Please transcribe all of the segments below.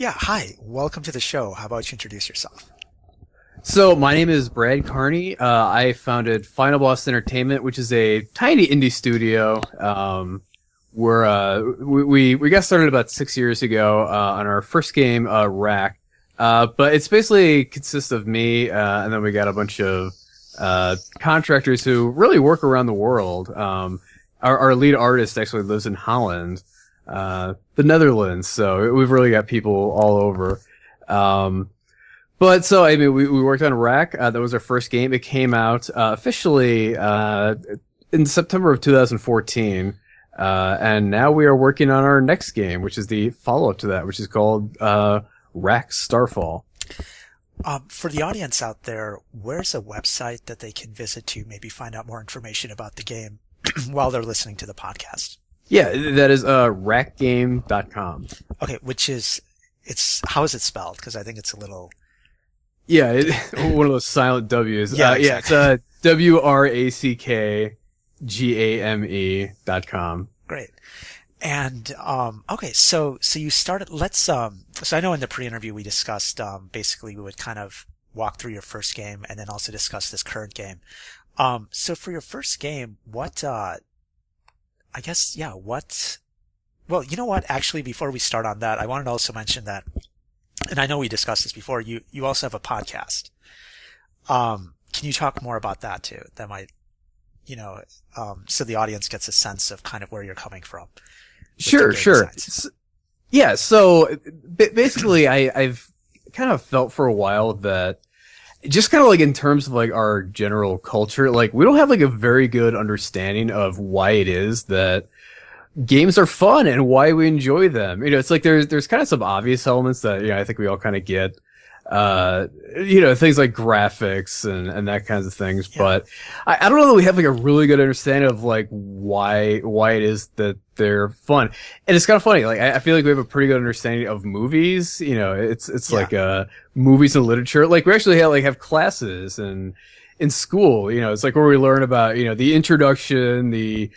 Yeah, hi. Welcome to the show. How about you introduce yourself? So my name is Brad Carney. Uh, I founded Final Boss Entertainment, which is a tiny indie studio. Um, we're uh, we we got started about six years ago uh, on our first game, uh, Wrack. Uh, but it's basically consists of me, uh, and then we got a bunch of contractors who really work around the world. Um, our, our lead artist actually lives in Holland, uh, the Netherlands. So we've really got people all over. Um, but so I mean, we, we worked on Wrack. Uh, that was our first game. It came out uh, officially uh, in September of 2014, uh, and now we are working on our next game, which is the follow up to that, which is called uh, Wrack Starfall. Um, for the audience out there, where's a website that they can visit to maybe find out more information about the game while they're listening to the podcast? Yeah, that is uh, wrackgame.com. Okay, which is it's how is it spelled? Because I think it's a little yeah, it, one of those silent W's. Yeah, uh, exactly. yeah, it's uh, W R A C K G A M E dot com. great. And um, okay, so so you started. Let's um. So I know in the pre-interview we discussed um. Basically, we would kind of walk through your first game and then also discuss this current game. Um. So for your first game, what uh. I guess yeah. What. Well, you know what? Actually, before we start on that, I wanted to also mention that and I know we discussed this before, you, you also have a podcast. Um, can you talk more about that too? That might, you know, um, so the audience gets a sense of kind of where you're coming from. Sure, sure. designs. S- Yeah, so basically, I, I've kind of felt for a while that just kind of like in terms of like our general culture, like we don't have like a very good understanding of why it is that games are fun and why we enjoy them. You know, it's like there's there's kind of some obvious elements that you know I think we all kind of get. Uh, you know, things like graphics and, and that kinds of things. Yeah. But I, I don't know that we have like a really good understanding of like why, why it is that they're fun. And it's kind of funny. Like, I, I feel like we have a pretty good understanding of movies. You know, it's, it's Yeah. like, uh, movies and literature. Like, we actually have, like, have classes and in school, you know, it's like where we learn about, you know, the introduction, the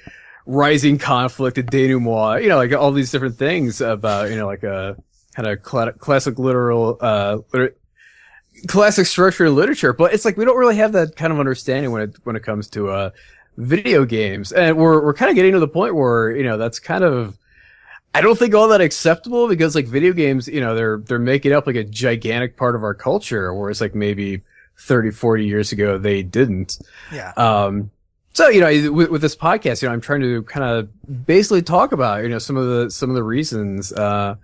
rising conflict, the denouement, you know, like all these different things about, you know, like a kind of cla- classic literal, uh, liter- classic structure in literature, but it's like we don't really have that kind of understanding when it when it comes to uh video games. And we're we're kind of getting to the point where, you know, that's kind of I don't think all that acceptable because like video games, you know, they're they're making up like a gigantic part of our culture whereas like maybe 30 40 years ago they didn't. Yeah. Um, so you know, with, with this podcast, you know, I'm trying to kind of basically talk about you know some of the some of the reasons uh,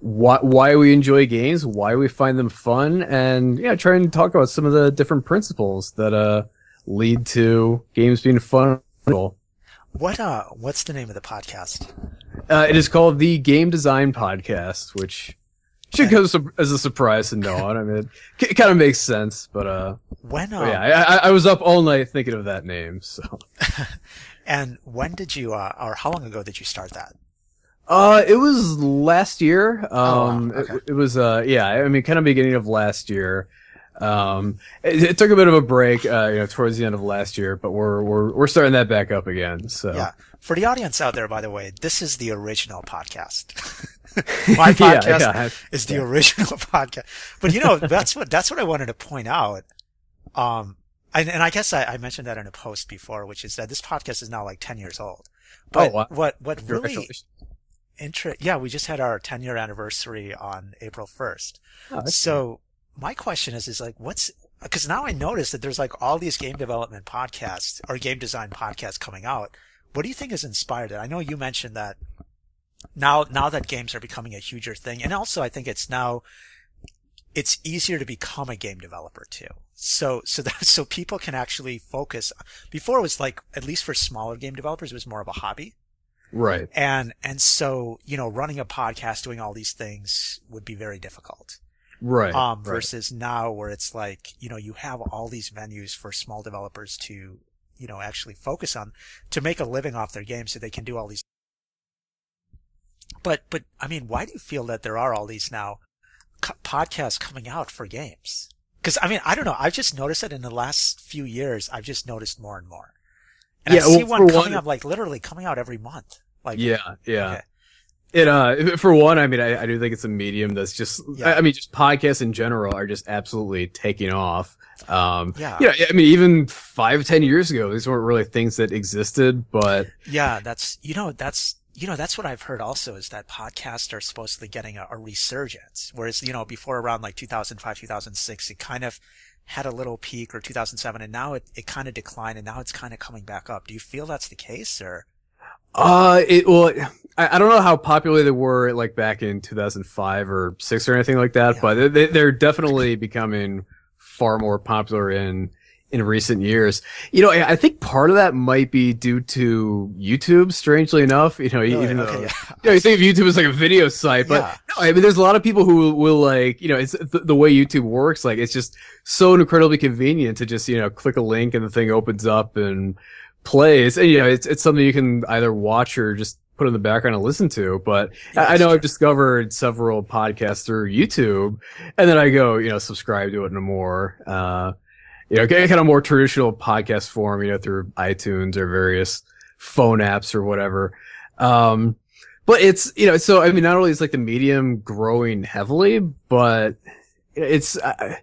why why we enjoy games, why we find them fun, and you know, try and talk about some of the different principles that uh lead to games being fun. What, uh, what's the name of the podcast? Uh, it is called the Game Design Podcast, which should come as a- surprise to no one. I mean, it, kind of makes sense, but uh, When, um, yeah, I, I, I was up all night thinking of that name, so. and when did you, uh, or how long ago did you start that? Uh, it was last year. Um, Oh, wow. Okay. it, it was, uh, yeah, I mean, kind of beginning of last year. Um, it, it took a bit of a break, uh, you know, towards the end of last year, but we're, we're, we're starting that back up again. So, Yeah. For the audience out there, by the way, this is the original podcast. My Yeah, podcast yeah. is the original podcast. But you know, that's what, that's what I wanted to point out. Um, and, and I guess I, I mentioned that in a post before, which is that this podcast is now like 10 years old. But Oh, wow. what, what really Congratulations. inter- yeah, we just had our 10 year anniversary on April 1st. Oh, So my question is, is like, what's, because now I notice that there's like all these game development podcasts or game design podcasts coming out. What do you think has inspired it? I know you mentioned that now, now that games are becoming a huger thing. And also I think it's now, it's easier to become a game developer too. So, so that, so people can actually focus. Before it was like, at least for smaller game developers, it was more of a hobby. right. And, and so, you know, running a podcast, doing all these things would be very difficult. Right. Um, right. versus now where it's like, you know, you have all these venues for small developers to, you know, actually focus on to make a living off their games so they can do all these. But, but, I mean, why do you feel that there are all these now co- podcasts coming out for games? Cause I mean, I don't know. I've just noticed it in the last few years. I've just noticed more and more. And Yeah, I see well, one coming one- up like literally coming out every month. Like, Yeah. Yeah. okay. It uh, for one, I mean, I, I do think it's a medium that's just, Yeah. I, I mean, just podcasts in general are just absolutely taking off. Um, Yeah. yeah, I mean, even five, ten years ago, these weren't really things that existed, but Yeah, that's you know that's you know that's what I've heard also is that podcasts are supposedly getting a, a resurgence. Whereas you know before around like 2005, 2006, it kind of had a little peak or 2007, and now it, it kind of declined, and now it's kind of coming back up. Do you feel that's the case, or Uh, it well, I, I don't know how popular they were like back in 2005 or six or anything like that, Yeah. but they- they, they're definitely becoming far more popular in in recent years. You know, I think part of that might be due to YouTube. Strangely enough, you know, Really? even though Okay, you, yeah. know, you think of YouTube as like a video site, but Yeah. no, I mean, there's a lot of people who will, will like, you know, it's the, the way YouTube works. Like, it's just so incredibly convenient to just, you know, click a link and the thing opens up and plays. And, you know, it's, it's something you can either watch or just put in the background and listen to. But Yeah, I, I know true. I've discovered several podcasts through YouTube and then I go, you know, subscribe to it in a more, uh, you know, kind of more traditional podcast form, you know, through iTunes or various phone apps or whatever. Um, but it's, you know, so, I mean, not only is like the medium growing heavily, but it's, uh,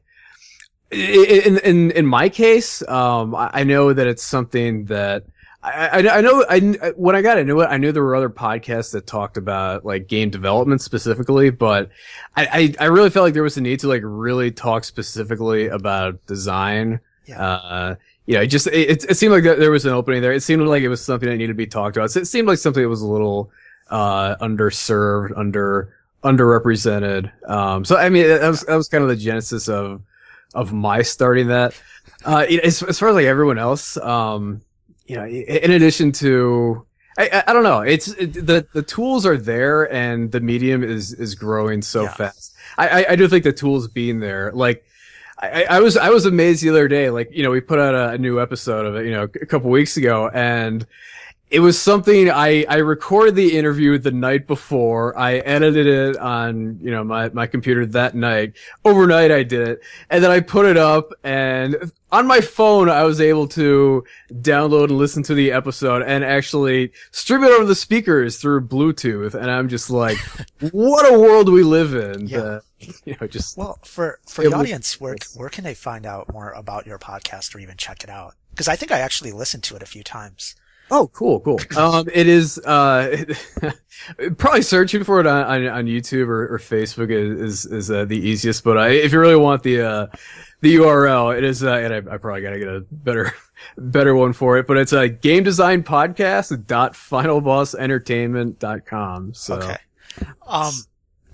in, in, in my case, um, I, know that it's something that I, I, I know, I, when I got into it, I knew there were other podcasts that talked about like game development specifically, but I, I, I really felt like there was a need to like really talk specifically about design. Yeah. Uh, you know, it just, it, it seemed like there there was an opening there. It seemed like it was something that needed to be talked about. So it seemed like something that was a little, uh, underserved, under, underrepresented. Um, so I mean, that was, that was kind of the genesis of, of my starting that. Uh, as, as far as like everyone else, um, you know, in addition to, I, I, don't know, it's it, the the tools are there and the medium is is growing so Yeah. fast. I, I I do think the tools being there, like. I, I I was I was amazed the other day. Like you know, we put out a, a new episode of it, you know, a couple weeks ago, and it was something I I recorded the interview the night before. I edited it on you know my my computer that night. Overnight, I did it, and then I put it up. And on my phone, I was able to download and listen to the episode and actually stream it over the speakers through Bluetooth. And I'm just like, what a world we live in. Yeah. that, you know, just well for for the audience, where where can they find out more about your podcast or even check it out? Because I think I actually listened to it a few times. Oh, cool, cool. Um, it is, uh, probably searching for it on, on, on YouTube or, or Facebook is, is, is uh, the easiest, but I, if you really want the, uh, the URL, it is, uh, and I, I probably gotta get a better, better one for it, but it's a game design podcast dot finalbossentertainment.com. So, Okay. Um,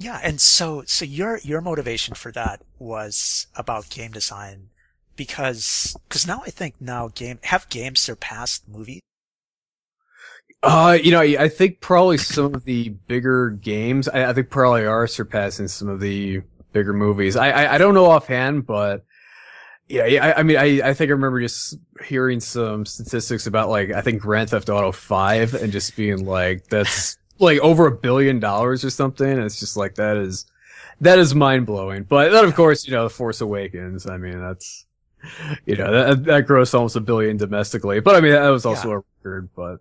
yeah, and so so your your motivation for that was about game design because because now I think now game have games surpassed movies. Uh, you know, I think probably some of the bigger games, I, I think probably are surpassing some of the bigger movies. I, I, I don't know offhand, but yeah, yeah, I, I mean, I, I think I remember just hearing some statistics about like, I think Grand Theft Auto 5 and just being like, that's like over a billion dollars or something. And it's just like, that is, that is mind blowing. But then of course, you know, The Force Awakens, I mean, that's, you know, that, that grossed almost a billion domestically. But I mean, that was also Yeah. a record, but.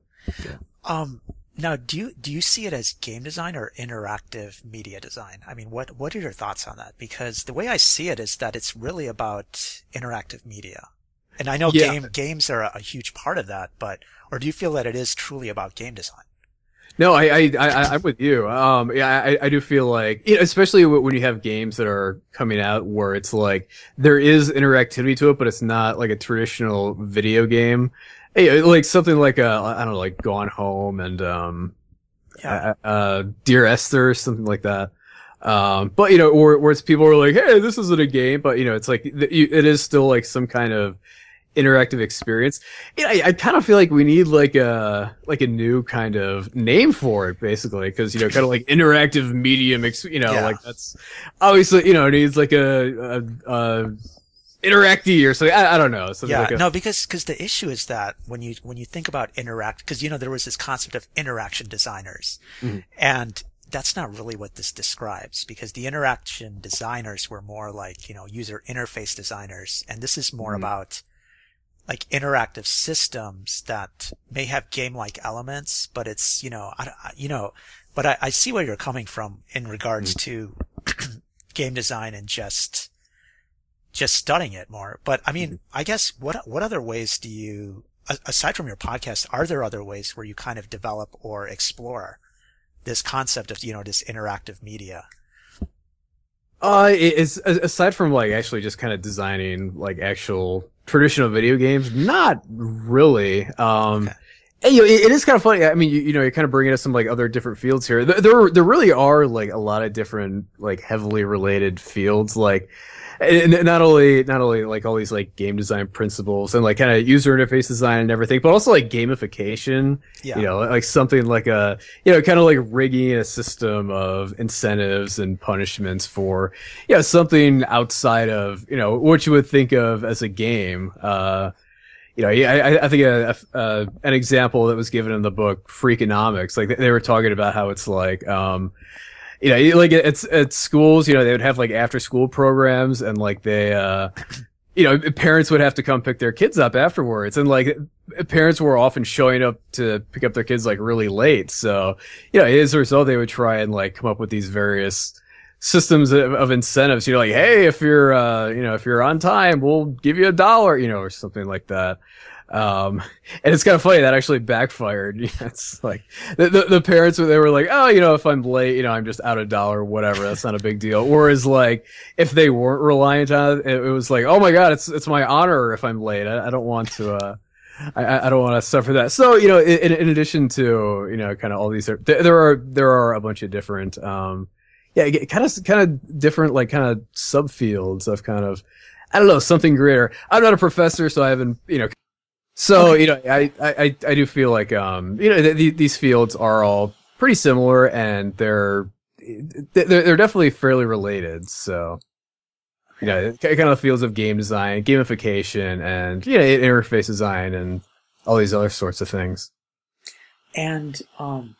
Um, now do you do you see it as game design or interactive media design? I mean, what what are your thoughts on that? Because the way I see it is that it's really about interactive media. And I know Yeah. game games are a, a huge part of that, but or do you feel that it is truly about game design? No, I, I, I, I'm with you. Um, yeah, I, I do feel like, especially when you have games that are coming out where it's like there is interactivity to it, but it's not like a traditional video game. Hey, like something like uh, I don't know, like Gone Home and um, Yeah. uh, uh, Dear Esther, something like that. Um, but you know, where, where it's people are like, hey, this isn't a game, but you know, it's like it is still like some kind of interactive experience. You know, I, I kind of feel like we need like a like a new kind of name for it, basically, because you know, kind of like interactive medium. Ex- you know, Yeah. like that's obviously you know it needs like a, a, a interacty or something. I, I don't know. Something Yeah, like a, no, because because the issue is that when you when you think about interact, because you know there was this concept of interaction designers, Mhm. and that's not really what this describes because the interaction designers were more like you know user interface designers, and this is more Mhm. about like interactive systems that may have game-like elements, but it's you know I, you know but I, I see where you're coming from in regards to game design and just just studying it more. But I mean, I guess what what other ways do you aside from your podcast, are there other ways where you kind of develop or explore this concept of, you know, this interactive media? Uh, it's aside from like actually just kind of designing like actual traditional video games, not really. Um, okay. And, you know, it, it is kind of funny. I mean, you, you know, you're kind of bringing us some like other different fields here. There, there, there really are like a lot of different like heavily related fields. Like, and not only not only like all these like game design principles and like kind of user interface design and everything, but also like gamification. Yeah. You know, like something like a you know kind of like rigging a system of incentives and punishments for you know something outside of you know what you would think of as a game. Uh, you know, I, I think a, a, an example that was given in the book Freakonomics, like they were talking about how it's like, um, you know, like it's at schools, you know, they would have like after school programs and like they, uh, you know, parents would have to come pick their kids up afterwards. And like parents were often showing up to pick up their kids like really late. So, you know, as a result, they would try and like come up with these various systems of, of incentives. You know, like, hey, if you're, uh, you know, if you're on time, we'll give you a dollar, you know, or something like that. Um, and it's kind of funny that actually backfired. it's like the, the, the parents were they were like, oh, you know, if I'm late, you know, I'm just out a dollar, whatever. That's not a big deal. Whereas like if they weren't reliant on it, it was like, oh my god, it's it's my honor if I'm late. I, I don't want to. uh I, I don't want to suffer that. So you know, in, in addition to you know, kind of all these, there, there are there are a bunch of different, um, yeah, kind of kind of different like kind of subfields of kind of I don't know something greater. I'm not a professor, so I haven't you know so okay. you know, I, I I do feel like um you know th- th- these fields are all pretty similar and they're they're they're definitely fairly related. So you know, kind of fields of game design, gamification, and you know interface design and all these other sorts of things. And um,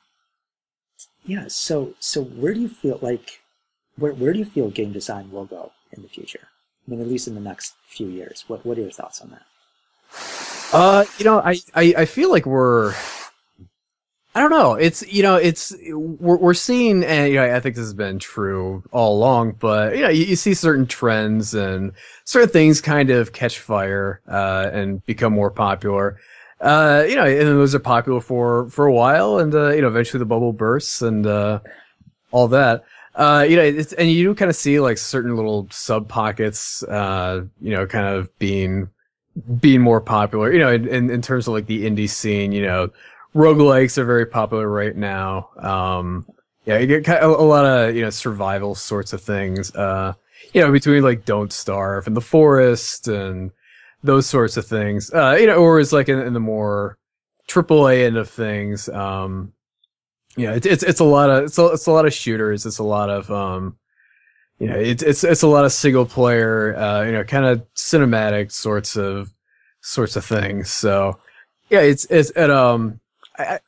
yeah. So so where do you feel like where where do you feel game design will go in the future? I mean, at least in the next few years. What what are your thoughts on that? Uh, you know, I, I, I feel like we're, I don't know. It's you know, it's we're we're seeing, and you know, I think this has been true all along. But you know, you, you see certain trends and certain things kind of catch fire uh, and become more popular. Uh, you know, and those are popular for for a while, and uh, you know, eventually the bubble bursts and uh, all that. Uh, you know, it's, and you do kind of see like certain little sub pockets, uh, you know, kind of being being more popular. You know, in, in, in terms of like the indie scene, you know, roguelikes are very popular right now. Um, yeah, you get a, a lot of, you know, survival sorts of things. Uh, you know, between like Don't Starve and The Forest and those sorts of things. Uh, you know, or is like in, in the more AAA end of things. Um, yeah, it's, it's, it's a lot of, it's a, it's a lot of shooters. It's a lot of, um, you know, it's it's it's a lot of single player, uh, you know, kind of cinematic sorts of sorts of things. So, yeah, it's it's at um, I,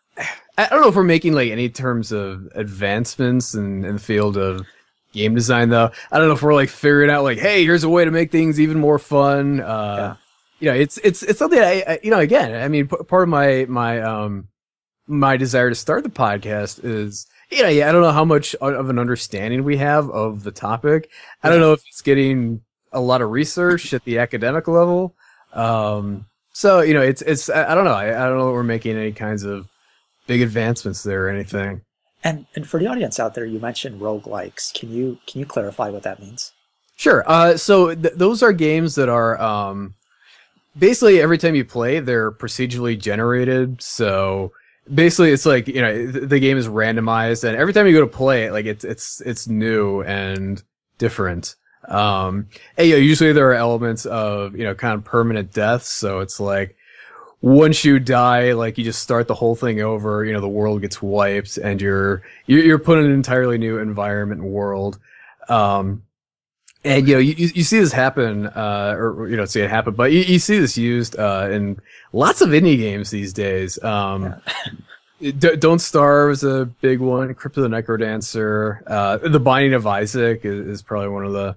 I don't know if we're making like any terms of advancements in, in the field of game design though. I don't know if we're like figuring out like, hey, here's a way to make things even more fun. Uh, yeah. you know, it's it's it's something I, I you know, again, I mean, p- part of my my um my desire to start the podcast is you know, yeah, I don't know how much of an understanding we have of the topic. I don't know if it's getting a lot of research at the academic level. Um, so you know, it's it's I don't know. I, I don't know if we're making any kinds of big advancements there or anything. And and for the audience out there, you mentioned roguelikes. Can you can you clarify what that means? Sure. Uh, so th- those are games that are um, basically every time you play, they're procedurally generated. So basically it's like you know the game is randomized and every time you go to play it like it's it's it's new and different. Um and you know, usually there are elements of you know kind of permanent deaths so it's like once you die like you just start the whole thing over you know the world gets wiped and you're you're, you're put in an entirely new environment and world. Um and you know you, you see this happen uh or you know see it happen but you, you see this used uh in lots of indie games these days um yeah. D- don't starve is a big one Crypt of the NecroDancer uh the binding of isaac is, is probably one of the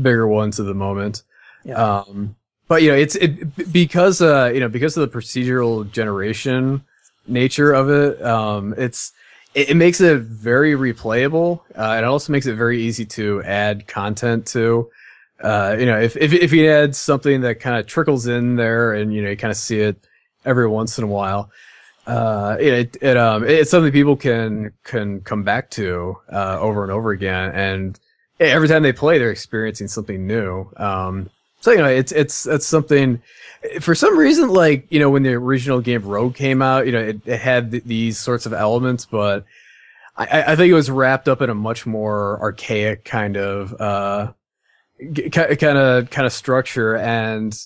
bigger ones at the moment yeah. um but you know it's it because uh you know because of the procedural generation nature of it um it's it, it makes it very replayable. Uh, and it also makes it very easy to add content to. Uh, you know, if, if, if you add something that kind of trickles in there and, you know, you kind of see it every once in a while, uh, it, it, um, it's something people can, can come back to, uh, over and over again. And every time they play, they're experiencing something new. Um, so, you know, it's, it's, it's something, for some reason, like, you know, when the original game Rogue came out, you know, it, it had th- these sorts of elements, but I, I think it was wrapped up in a much more archaic kind of, uh, kind of kind of structure. And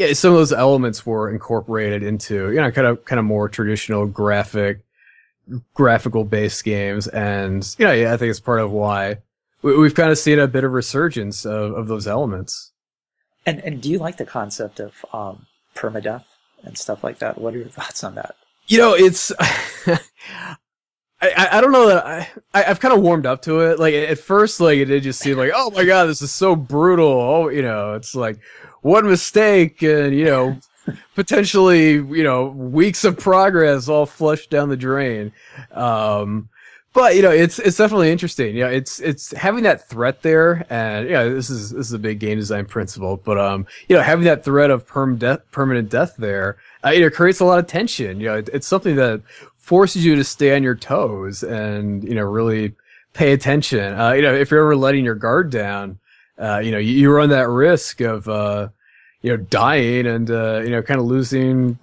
yeah some of those elements were incorporated into you know kind of kind of more traditional graphic graphical based games. And you know yeah, i think it's part of why we, have kind of seen a bit of resurgence of, of those elements and and do you like the concept of um, permadeath and stuff like that what are your thoughts on that you know it's I, I don't know that I, I have kind of warmed up to it. Like at first, like it did just seem like, oh my god, this is so brutal. Oh, you know, it's like one mistake and you know, potentially you know weeks of progress all flushed down the drain. Um, but you know, it's it's definitely interesting. You know, it's it's having that threat there, and yeah, this is this is a big game design principle. But um, you know, having that threat of perm death, permanent death there, uh, you know, creates a lot of tension. You know, it, it's something that forces you to stay on your toes and you know really pay attention. Uh, you know, if you're ever letting your guard down, uh, you know you, you, run that risk of uh, you know dying and uh, you know kind of losing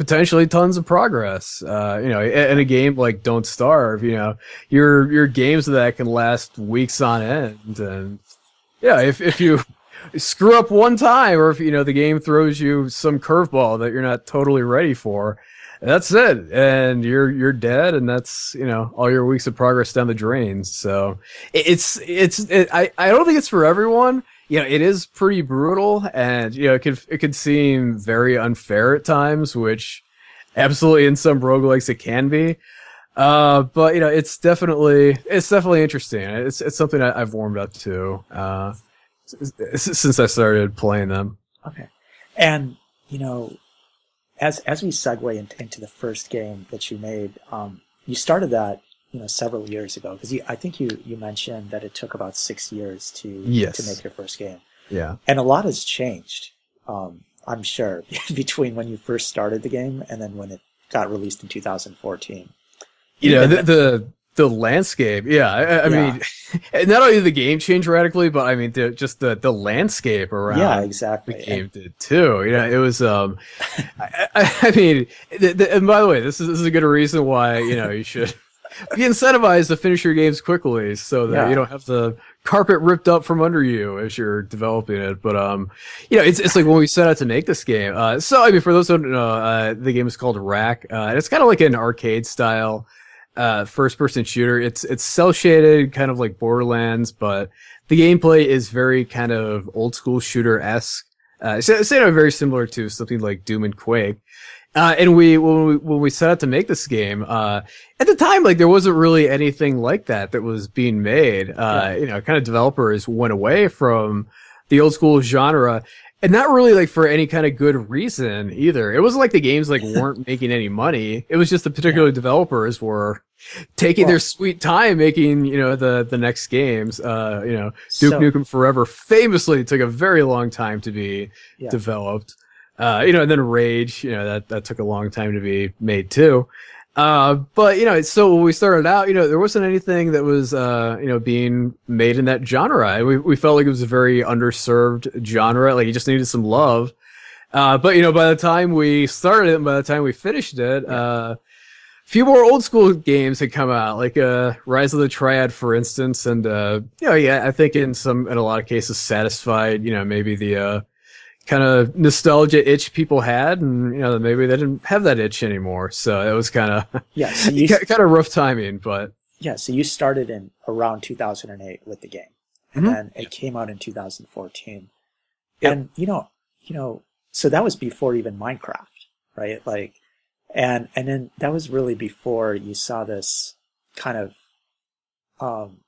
potentially tons of progress. Uh, you know, in a game like Don't Starve, you know your your games that can last weeks on end, and yeah, if if you screw up one time or if you know the game throws you some curveball that you're not totally ready for that's it. And you're you're dead and that's you know all your weeks of progress down the drain. So it's it's it, i i don't think it's for everyone you know it is pretty brutal and you know it could it could seem very unfair at times which absolutely in some roguelikes it can be. Uh but you know it's definitely it's definitely interesting. It's it's something I, i've warmed up to uh since i started playing them. Okay. And you know as as we segue into, into the first game that you made, um, you started that you know several years ago because I think you you mentioned that it took about six years to yes. to make your first game. Yeah, and a lot has changed. Um, I'm sure between when you first started the game and then when it got released in 2014. You know the, the the landscape yeah i, I yeah. mean not only did the game changed radically but i mean the, just the the landscape around yeah exactly the game did too you know it was um I, I, mean the, the, and by the way this is this is a good reason why you know you should be incentivized to finish your games quickly so that yeah. you don't have the carpet ripped up from under you as you're developing it. But um, you know, it's it's like when we set out to make this game. Uh, so I mean, for those who don't know, uh, the game is called Wrack. Uh, and it's kind of like an arcade style uh, first person shooter. It's it's cell shaded, kind of like Borderlands, but the gameplay is very kind of old school shooter esque. Uh, so, so very similar to something like Doom and Quake. Uh, and we when we when we set out to make this game, uh, at the time, like there wasn't really anything like that that was being made. Uh, yeah. you know, kind of developers went away from the old school genre and not really like for any kind of good reason either. It wasn't like the games like weren't making any money. It was just the particular yeah. developers were taking well, their sweet time making, you know, the the next games. Uh, you know, Duke so, Nukem Forever famously took a very long time to be yeah. developed. Uh, you know, and then Rage, you know, that that took a long time to be made too. Uh, but you know, so when we started out, you know, there wasn't anything that was, uh, you know, being made in that genre. We, we felt like it was a very underserved genre. Like it just needed some love. Uh, but you know, by the time we started it and by the time we finished it, uh, a few more old school games had come out, like, uh, Rise of the Triad, for instance. And, uh, you know, yeah, I think in some, in a lot of cases satisfied, you know, maybe the, uh, kind of nostalgia itch people had, and you know maybe they didn't have that itch anymore. So it was kind of yeah, so kind of rough timing. But yeah, so you started in around 2008 with the game, and mm-hmm. then it came out in 2014. Yep. And you know, you know, so that was before even Minecraft, right? Like, and and then that was really before you saw this kind of um,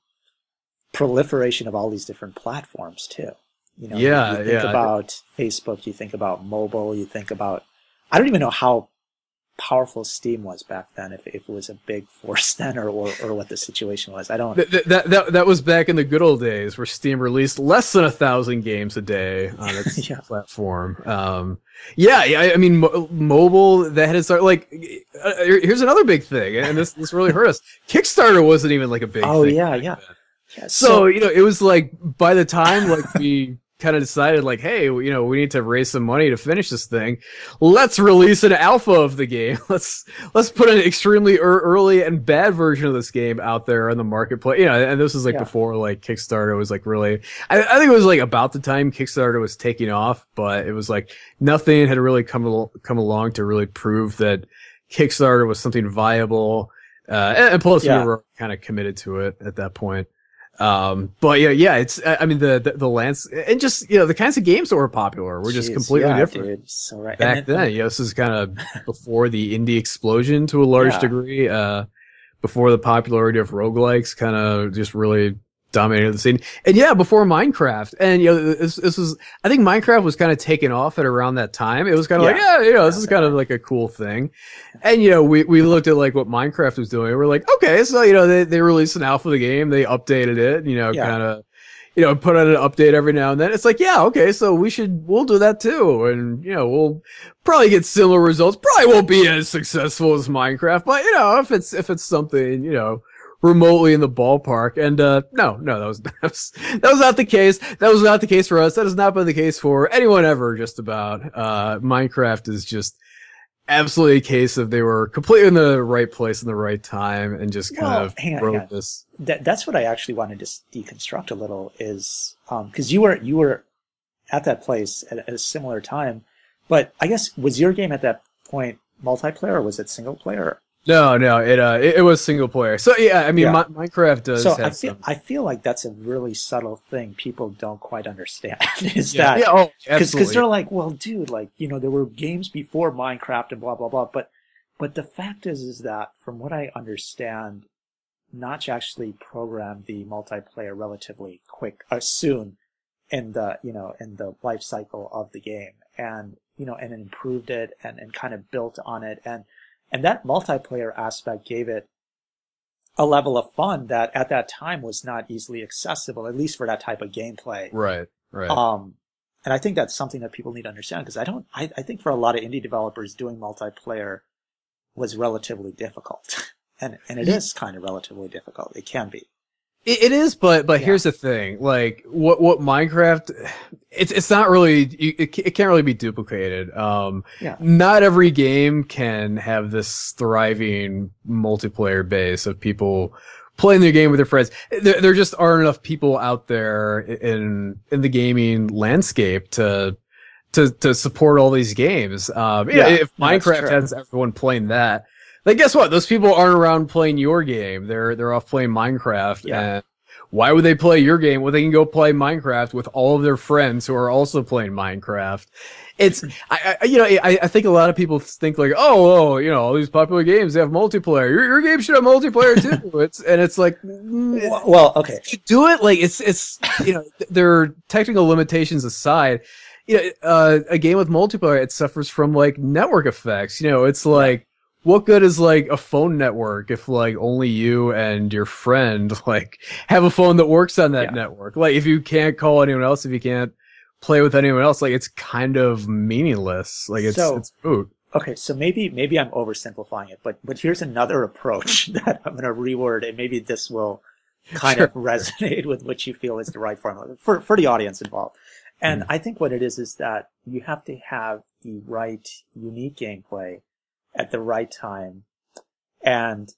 proliferation of all these different platforms too. You know, yeah, you think yeah. about Facebook, you think about mobile, you think about. I don't even know how powerful Steam was back then. If, if it was a big force then, or, or or what the situation was, I don't. That, that that that was back in the good old days where Steam released less than a thousand games a day on its Yeah. platform. Um, yeah, yeah. I- I mean, mo- mobile that started. Like, uh, here's another big thing, and this this really hurt us. Kickstarter wasn't even like a big. Oh thing yeah, yeah. then. yeah So, you know, it was like by the time like we kind of decided like, hey, you know, we need to raise some money to finish this thing. Let's release an alpha of the game. Let's let's put an extremely ear early and bad version of this game out there in the marketplace. You know, and this was like Yeah. before like Kickstarter was like really. I, I think it was like about the time Kickstarter was taking off, but it was like nothing had really come al- come along to really prove that Kickstarter was something viable. Uh, and, and plus Yeah. we were kind of committed to it at that point. Um, but yeah, yeah, it's, I mean, the, the, the lance and just, you know, the kinds of games that were popular were just Jeez, completely yeah, different Dude, so right. back And then. You know, this is kind of before the indie explosion to a large Yeah. degree, uh, before the popularity of roguelikes kind of just really dominated the scene. And yeah, before Minecraft. And, you know, this, this was, I think Minecraft was kind of taken off at around that time. It was kind of like, Yeah. yeah, you know, this is kind of like a cool thing. And, you know, we, we looked at like what Minecraft was doing. We're like, okay, so, you know, they, they released an alpha of the game. They updated it, you know, Yeah. kind of, you know, put out an update every now and then. It's like, yeah, okay, so we should, we'll do that too. And, you know, we'll probably get similar results. Probably won't be as successful as Minecraft, but, you know, if it's, if it's something, you know, remotely in the ballpark. And, uh, no, no, that was, that was, that was not the case. That was not the case for us. That has not been the case for anyone ever, just about. Uh, Minecraft is just, absolutely a case of they were completely in the right place in the right time and just kind Well, of hang on, wrote hang this. that that's what I actually wanted to deconstruct a little is because you were you were at that place at, at a similar time, but I guess was your game at that point multiplayer or was it single player? No, no, it uh, it, it was single player. So yeah, I mean, Yeah. Mi- Minecraft does. so have I feel some- I feel like that's a really subtle thing people don't quite understand is yeah, that yeah, oh, because they're like, well, dude, like you know, there were games before Minecraft and blah blah blah, but but the fact is, is that from what I understand, Notch actually programmed the multiplayer relatively quick, uh, soon, in the you know in the life cycle of the game, and you know, and improved it and and kind of built on it, and and that multiplayer aspect gave it a level of fun that at that time was not easily accessible, at least for that type of gameplay. right, right. Um, and I think that's something that people need to understand because I don't, I, I think for a lot of indie developers doing multiplayer was relatively difficult. And, and it is kind of relatively difficult. It can be. It, it is, but but Yeah. here's the thing: like what what Minecraft, it's it's not really you, it, it can't really be duplicated. Um, Yeah. not every game can have this thriving multiplayer base of people playing the game with their friends. There, there just aren't enough people out there in in the gaming landscape to. To, to support all these games, um, Yeah, if Minecraft has everyone playing that, like guess what? Those people aren't around playing your game. They're they're off playing Minecraft. Yeah. And why would they play your game? Well, they can go play Minecraft with all of their friends who are also playing Minecraft. It's I, I you know I, I think a lot of people think like oh oh you know all these popular games they have multiplayer. Your your game should have multiplayer too. it's and it's like mm, Well, okay. you do it like it's it's you know there are technical limitations aside you know uh, a game with multiplayer it suffers from like network effects you know it's like what good is like a phone network if like only you and your friend like have a phone that works on that Yeah. network like if you can't call anyone else if you can't play with anyone else like it's kind of meaningless like it's So- it's moot Okay, so maybe maybe I'm oversimplifying it, but but here's another approach that I'm going to reword, and maybe this will kind Sure. of resonate with what you feel is the right formula for for the audience involved. And hmm. I think what it is is that you have to have the right unique gameplay at the right time, and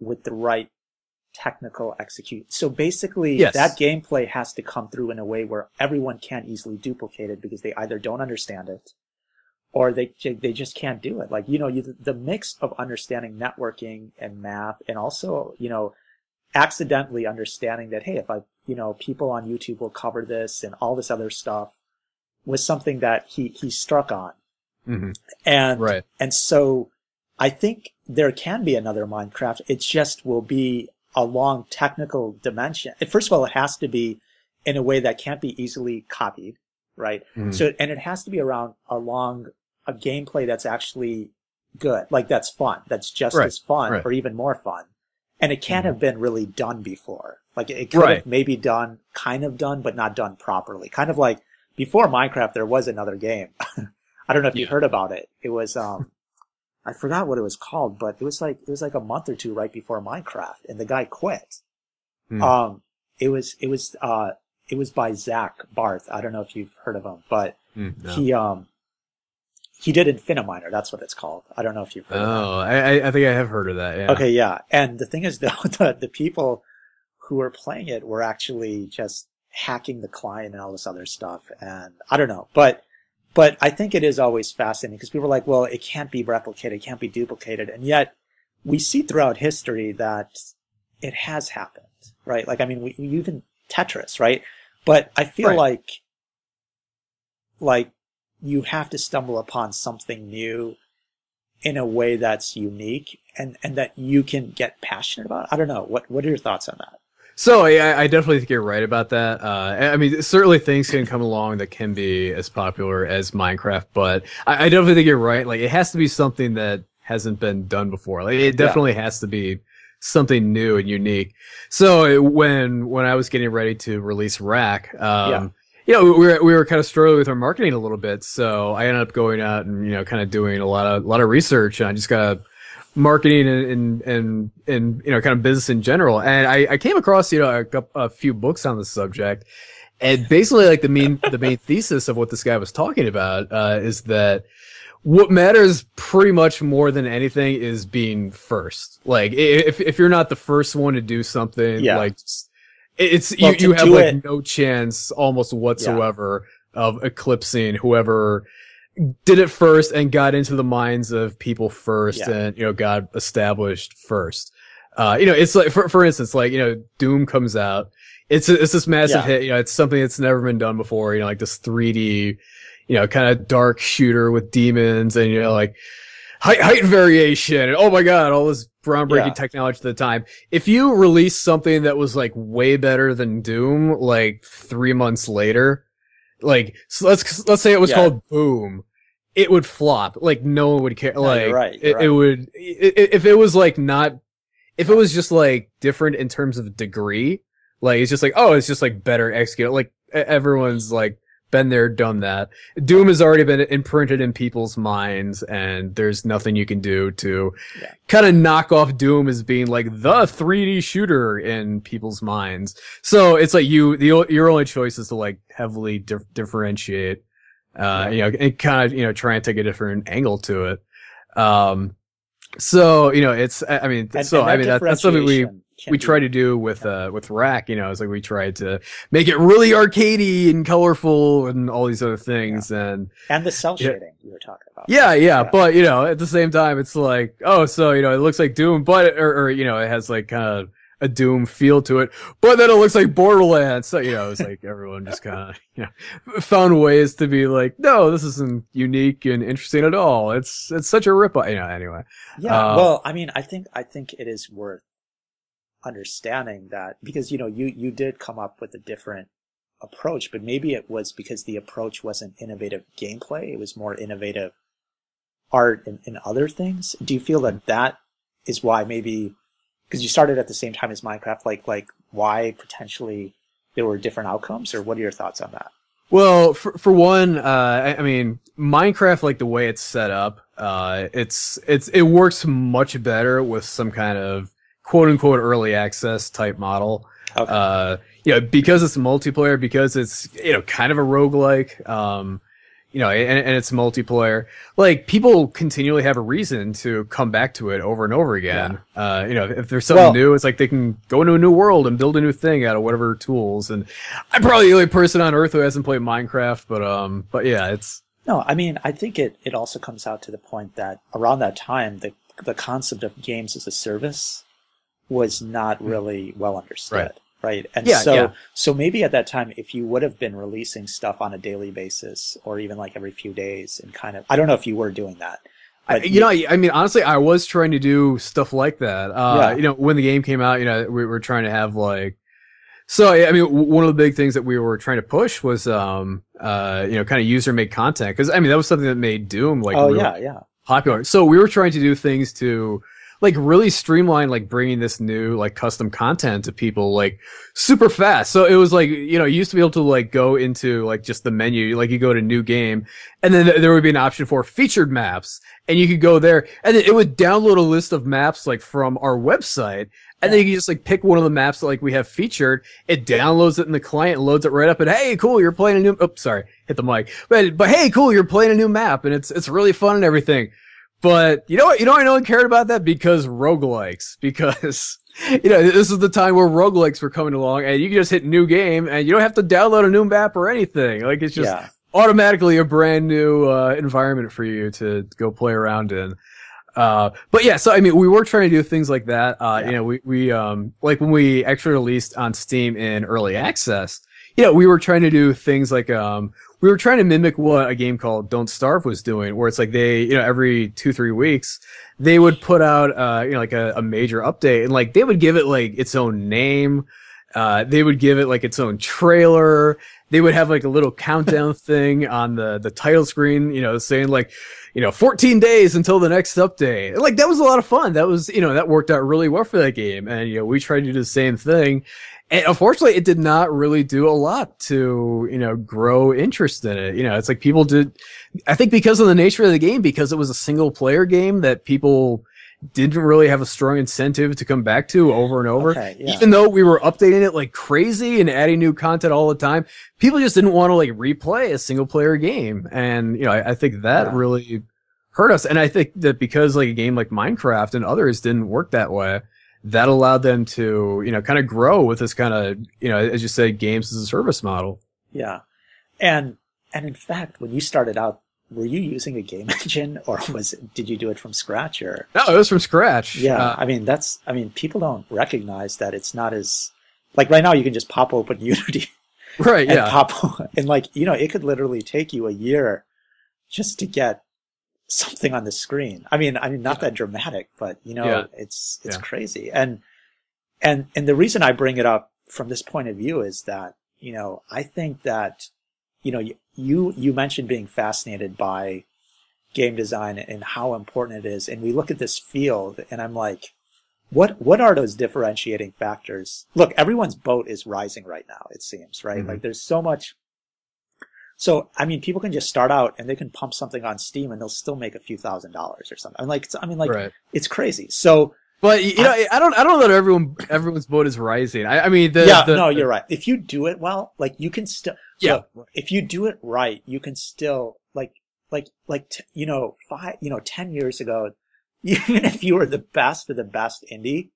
with the right technical execute. So basically, Yes. that gameplay has to come through in a way where everyone can't easily duplicate it because they either don't understand it or they they just can't do it. Like you know, you, the mix of understanding networking and math, and also you know, accidentally understanding that hey, if I you know people on YouTube will cover this and all this other stuff was something that he he struck on, hmm and right and so I think there can be another Minecraft. It just will be a long technical dimension. First of all, it has to be in a way that can't be easily copied, right? Mhm. So, and it has to be around a long, a gameplay that's actually good, like that's fun, that's just Right, as fun right. or even more fun. And it can't Mhm. have been really done before. Like it could Right. have maybe done, kind of done, but not done properly. Kind of like before Minecraft, there was another game. I don't know if you Yeah. heard about it. It was, um, I forgot what it was called, but it was like, it was like a month or two right before Minecraft and the guy quit. Hmm. Um, it was, it was, uh, it was by Zach Barth. I don't know if you've heard of him, but Mm, no. he, um, he did Infiniminer. That's what it's called. I don't know if you've heard of that. Oh, I, I- I think I have heard of that. Yeah. Okay, yeah. And the thing is, though, the, the people who were playing it were actually just hacking the client and all this other stuff. And I don't know, but but I think it is always fascinating because people are like, well, it can't be replicated, it can't be duplicated, and yet we see throughout history that it has happened, right? Like, I mean, we, even Tetris, right? But I feel Right. like like you have to stumble upon something new in a way that's unique and, and that you can get passionate about. I don't know. What what are your thoughts on that? So yeah, I definitely think you're right about that. Uh, I mean, certainly things can come along that can be as popular as Minecraft, but I, I definitely think you're right. Like, it has to be something that hasn't been done before. Like, it Yeah. definitely has to be something new and unique. So when when I was getting ready to release Wrack, um, Yeah. you know, we were we were kind of struggling with our marketing a little bit. So I ended up going out and you know, kind of doing a lot of a lot of research, and I just got marketing and, and, and, and, you know, kind of business in general. And I, I came across, you know, a, a few books on the subject. And basically like the main, the main thesis of what this guy was talking about, uh, is that what matters pretty much more than anything is being first. Like if, if you're not the first one to do something, Yeah. like it's, Well, you, you have like it- no chance almost whatsoever of eclipsing whoever did it first and got into the minds of people first Yeah. and you know got established first uh you know it's like for for instance like you know doom comes out it's it's this massive Yeah. hit you know it's something that's never been done before you know like this 3d you know kind of dark shooter with demons and you know like height height variation and oh my god all this groundbreaking Yeah. technology at the time if you release something that was like way better than doom like 3 months later like so let's let's say it was Yeah. called boom it would flop. Like no one would care. No, like you're right, it, you're it right. would i- i- if it was like not if it was just like different in terms of degree like it's just like oh it's just like better executed. Like everyone's like been there done that. Doom has already been imprinted in people's minds and there's nothing you can do to Yeah. kind of knock off doom as being like the 3d shooter in people's minds. So it's like you the your only choice is to like heavily dif- differentiate uh you know and kind of you know try and take a different angle to it um so you know it's i mean And- so and i mean that, that's something we we try to do with uh with wrack you know it's like we tried to make it really arcadey and colorful and all these other things and and the cell Yeah. shading you were talking about. yeah, yeah, Yeah. but you know, at the same time, it's like, oh, so you know, it looks like Doom, but or, or you know, it has like kind of a Doom feel to it, but then it looks like Borderlands. So you know, it's like everyone just kind of you know found ways to be like, no, this isn't unique and interesting at all. It's it's such a rip. You know, anyway. Yeah. Uh, well, I mean, I think I think it is worth understanding that because you know you you did come up with a different approach, but maybe it was because the approach wasn't innovative gameplay; it was more innovative art and, and other things. Do you feel that that is why maybe because you started at the same time as Minecraft, like like why potentially there were different outcomes, or what are your thoughts on that? Well, for for one, uh, I, I mean, Minecraft, like the way it's set up, uh, it's it's it works much better with some kind of quote unquote early access type model. Okay. Uh, you know, because it's multiplayer, because it's you know kind of a roguelike, um, you know, and, and it's multiplayer. Like people continually have a reason to come back to it over and over again. Uh, you know, if there's something Well- new, it's like they can go into a new world and build a new thing out of whatever tools. And I'm probably the only person on earth who hasn't played Minecraft, but um, but yeah, it's No, I mean, I think it, it also comes out to the point that around that time, the, the concept of games as a service was not really well understood. Right. Right. And Yeah, so, yeah. so maybe at that time, if you would have been releasing stuff on a daily basis or even like every few days and kind of, I don't know if you were doing that. I, But you know, I mean, honestly, I was trying to do stuff like that. Uh, Yeah. you know, when the game came out, you know, we were trying to have like, so I mean, one of the big things that we were trying to push was, um, uh, you know, kind of user made content because I mean that was something that made Doom like oh, real- yeah, yeah. popular. So we were trying to do things to like really streamline like bringing this new like custom content to people like super fast. So it was like, you know, you used to be able to like go into like just the menu, like you go to new game and then there would be an option for featured maps and you could go there and it would download a list of maps like from our website and then you can just like pick one of the maps that like we have featured. It downloads it in the client, loads it right up, and hey, cool, you're playing a new. Oops, sorry, hit the mic. But but hey, cool, you're playing a new map, and it's it's really fun and everything. But you know what? You know I no one cared about that? Because roguelikes. Because, you know, this is the time where roguelikes were coming along and you can just hit new game and you don't have to download a new map or anything. Like it's just Yeah. automatically a brand new, uh, environment for you to go play around in. Uh, but yeah, so I mean, we were trying to do things like that. Uh, Yeah. you know, we, we, um, like when we actually released on Steam in early access, you know, we were trying to do things like, um, we were trying to mimic what a game called Don't Starve was doing, where it's like they, you know, every two, three weeks, they would put out, uh, you know, like a, a major update and like they would give it like its own name. Uh, they would give it like its own trailer. They would have like a little countdown thing on the, the title screen, you know, saying like, you know, 14 days until the next update. And, Like that was a lot of fun. That was, you know, that worked out really well for that game. And, you know, we tried to do the same thing. And unfortunately, it did not really do a lot to, you know, grow interest in it. You know, it's like people did, I think because of the nature of the game, because it was a single player game that people didn't really have a strong incentive to come back to over and over. Okay, yeah. Even though we were updating it like crazy and adding new content all the time, people just didn't want to like replay a single player game. And, you know, I, I think that Yeah. really hurt us. And I think that because like a game like Minecraft and others didn't work that way, that allowed them to, you know, kind of grow with this kind of, you know, as you said, games as a service model. Yeah. And and in fact, when you started out, were you using a game engine or was did you do it from scratch or No, it was from scratch. Yeah, Uh, I mean that's I mean people don't recognize that it's not as like right now you can just pop open Unity right. and Yeah. pop and like you know it could literally take you a year just to get something on the screen. I mean I mean not that dramatic, but you know Yeah. it's it's Yeah. crazy. And and and the reason I bring it up from this point of view is that you know I think that you know you you, mentioned being fascinated by game design and how important it is and we look at this field and I'm like what what are those differentiating factors? Look, everyone's boat is rising right now, it seems, right? Mhm. Like there's so much so I mean people can just start out and they can pump something on Steam and they'll still make a few thousand dollars or something. I'm like I mean like right. it's crazy. So But you know, I don't, I don't know that everyone, everyone's boat is rising. I, I mean, the, yeah, the- no, you're right. If you do it well, like you can still Yeah. look, if you do it right, you can still like like like t- you know five you know ten years ago, even if you were the best of the best indie,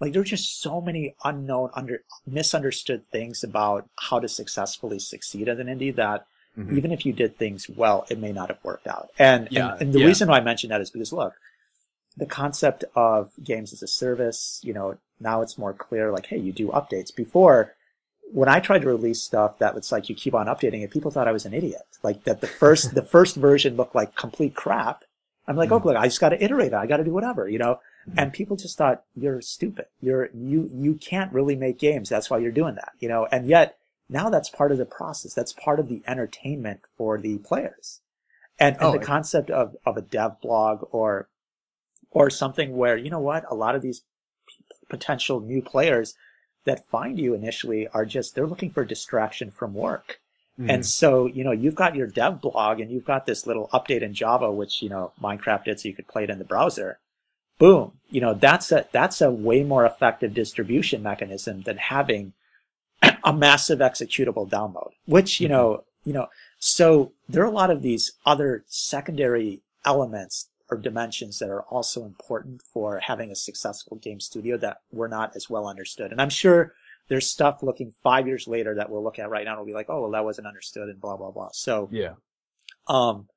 like there were just so many unknown under misunderstood things about how to successfully succeed as an indie that Mhm. even if you did things well, it may not have worked out. And Yeah, and, and the yeah. reason why I mention that is because look, the concept of games as a service, you know, now it's more clear. Like, hey, you do updates. Before, when I tried to release stuff that was like you keep on updating it, people thought I was an idiot. Like that the first the first version looked like complete crap. I'm like, oh, look, I just got to iterate. it. I got to do whatever, you know. And people just thought you're stupid. You're you you can't really make games. That's why you're doing that, you know. And yet now that's part of the process. That's part of the entertainment for the players. And, and Oh, the concept of of a dev blog or or something where you know what a lot of these p- potential new players that find you initially are just they're looking for distraction from work. Mhm. And so, you know, you've got your dev blog and you've got this little update in Java, which, you know, Minecraft did so you could play it in the browser. Boom. You know, that's a, that's a way more effective distribution mechanism than having a massive executable download, which, you know, you know, so there are a lot of these other secondary elements or dimensions that are also important for having a successful game studio that were not as well understood. And I'm sure there's stuff looking five years later that we'll look at right now and we'll be like, oh, well, that wasn't understood and blah, blah, blah. So, yeah. um,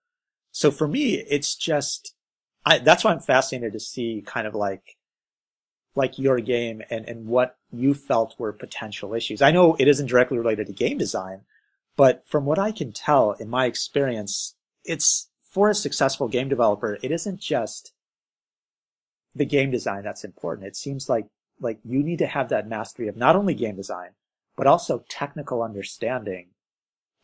so for me, it's just, I, that's why I'm fascinated to see kind of like, like your game and, and what you felt were potential issues. I know it isn't directly related to game design, but from what I can tell in my experience, it's for a successful game developer, it isn't just the game design that's important. It seems like, like you need to have that mastery of not only game design, but also technical understanding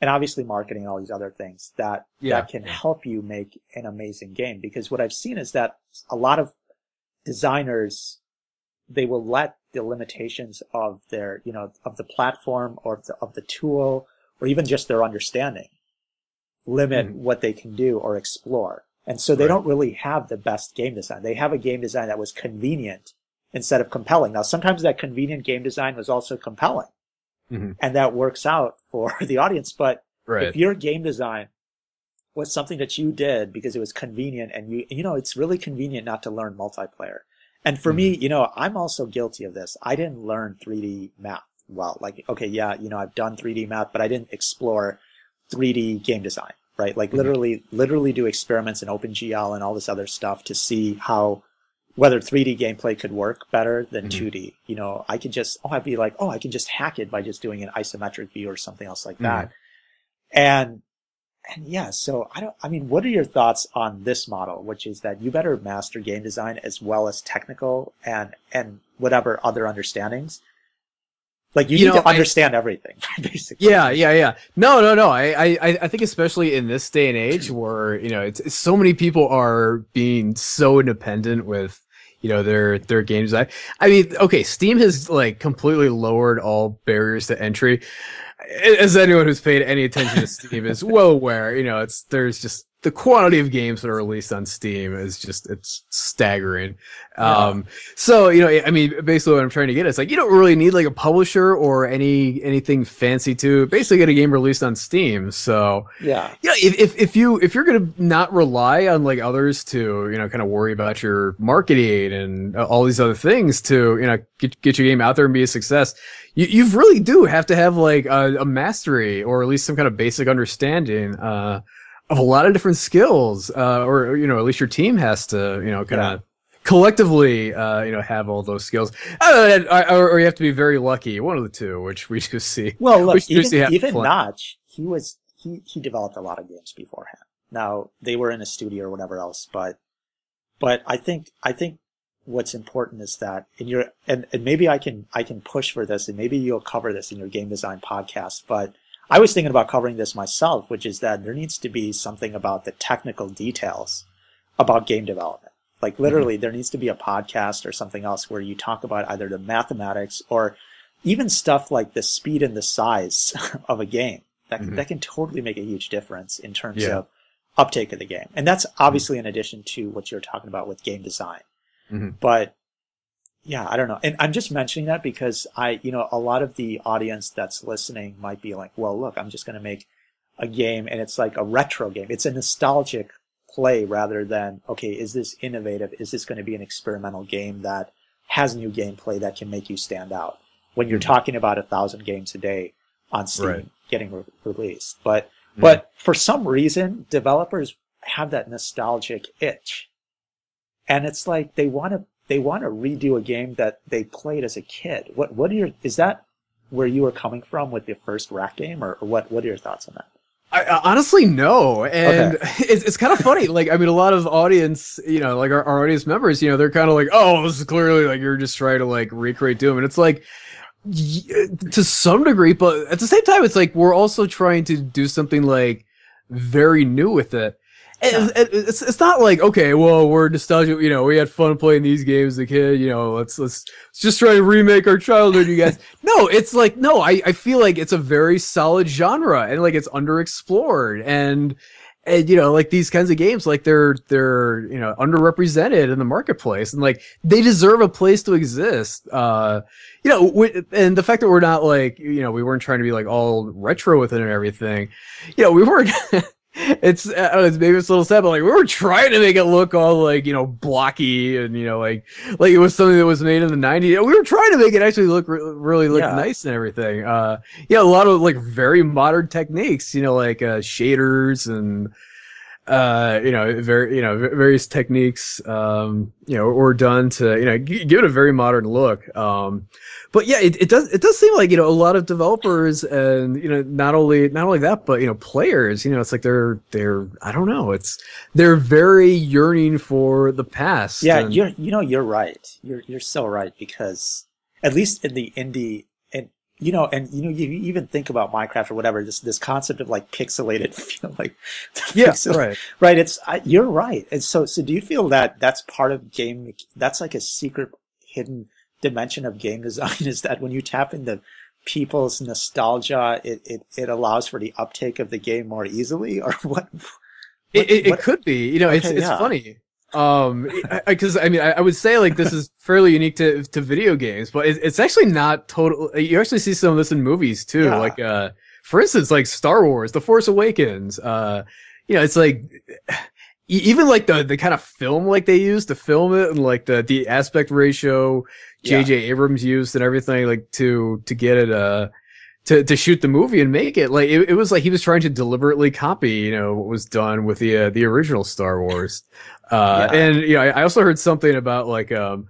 and obviously marketing and all these other things that Yeah. that can help you make an amazing game. Because what I've seen is that a lot of designers they will let the limitations of their you know of the platform or of the, of the tool or even just their understanding limit Mhm. what they can do or explore. And so they Right. don't really have the best game design. They have a game design that was convenient instead of compelling. Now, sometimes that convenient game design was also compelling Mhm. and that works out for the audience. But Right. if your game design was something that you did because it was convenient and you, you know, it's really convenient not to learn multiplayer. And for me, you know, I'm also guilty of this. I didn't learn 3D math well. Like, okay, yeah, you know, I've done 3D math, but I didn't explore 3D game design, right? Like Mhm. literally, literally do experiments in OpenGL and all this other stuff to see how, whether 3D gameplay could work better than Mhm. 2D. You know, I could just, oh, I'd be like, oh, I can just hack it by just doing an isometric view or something else like that. And, and yeah, so I don't, I mean, what are your thoughts on this model, which is that you better master game design as well as technical and, and whatever other understandings? Like you, You need know, to I- understand everything, basically. Yeah, yeah, yeah. No, no, no. I, I, I think especially in this day and age where, you know, it's, it's so many people are being so independent with, you know, their, their games. I, I mean, okay, Steam has like completely lowered all barriers to entry. As anyone who's paid any attention to Steam is well aware, you know, it's, there's just the quantity of games that are released on Steam is just, it's staggering. Um, so, you know, I mean, basically what I'm trying to get is like, you don't really need like a publisher or any, anything fancy to basically get a game released on Steam. So, Yeah. yeah, if, if, if you, if you're going to not rely on like others to, you know, kind of worry about your marketing and all these other things to, you know, get, get your game out there and be a success, you, you really do have to have like a, a mastery or at least some kind of basic understanding, uh, of a lot of different skills, uh, or, you know, at least your team has to, you know, kind of collectively, uh, you know, have all those skills. Uh, or, or you have to be very lucky. One of the two, which we do see. Well, look, Which even, even. Notch, he was he he developed a lot of games beforehand. Now they were in a studio or whatever else, but but I think I think what's important is that in your and, and maybe I can I can push for this and maybe you'll cover this in your game design podcast, but I was thinking about covering this myself, which is that there needs to be something about the technical details about game development. Like literally, there needs to be a podcast or something else where you talk about either the mathematics or even stuff like the speed and the size of a game. That Mhm. that can totally make a huge difference in terms Yeah. of uptake of the game. And that's obviously in addition to what you're talking about with game design. Mhm. But yeah, I don't know. And I'm just mentioning that because I, you know, a lot of the audience that's listening might be like, well, look, I'm just going to make a game and it's like a retro game. It's a nostalgic play rather than, okay, is this innovative? Is this going to be an experimental game that has new gameplay that can make you stand out? When you're Mhm. talking about a thousand games a day on Steam Right. getting re- released. But, Mhm. but for some reason, developers have that nostalgic itch. And it's like they want to, they want to redo a game that they played as a kid. What, what are your, is that where you were coming from with the first wrack game or, or what, what are your thoughts on that? I, honestly no, and it's it's kind of funny. Like I mean, a lot of audience, you know, like our, our audience members, you know, they're kind of like, oh, this is clearly like you're just trying to like recreate Doom, and it's like to some degree, but at the same time, it's like we're also trying to do something like very new with it. And it's it's not like okay, well, we're nostalgic. You know, we had fun playing these games as a kid. You know, let's let's, let's just try to remake our childhood, you guys. no, it's like no, I I feel like it's a very solid genre and like it's underexplored and and you know like these kinds of games like they're they're you know underrepresented in the marketplace and like they deserve a place to exist uh you know we, and the fact that we're not like you know we weren't trying to be like all retro with it and everything you know we weren't it's, I know, it's maybe it's a little sad, but like we were trying to make it look all like you know blocky and you know like like it was something that was made in the '90s. We were trying to make it actually look re- really look Yeah. nice and everything. Uh, yeah, a lot of like very modern techniques, you know, like uh, shaders and uh, you know, very you know various techniques, um, you know, were done to you know g- give it a very modern look. Um, but yeah, it, it does it does seem like you know a lot of developers and you know not only not only that but you know players you know it's like they're they're I don't know it's they're very yearning for the past. Yeah, and- you're you know you're right. You're you're so right because at least in the indie and you know, and you know, you even think about Minecraft or whatever, this this concept of like pixelated feel like Yeah, pixel- right. right. It's I, you're right. And so, so do you feel that that's part of game? That's like a secret hidden dimension of game design is that when you tap into people's nostalgia, it, it, it allows for the uptake of the game more easily or what? It, it, it what- could be. You know, it's Okay, it's yeah. funny. Um, because I, mean, I, I would say like this is fairly unique to to video games, but it, it's actually not total. You actually see some of this in movies too. Yeah. Like, uh, for instance, like Star Wars, The Force Awakens. Uh, you know, it's like even like the the kind of film like they use to film it and like the the aspect ratio Yeah. J.J. Abrams used and everything like to to get it uh to to shoot the movie and make it like it, it was like he was trying to deliberately copy you know what was done with the uh, the original Star Wars. Uh, Yeah. and you know, I I also heard something about like um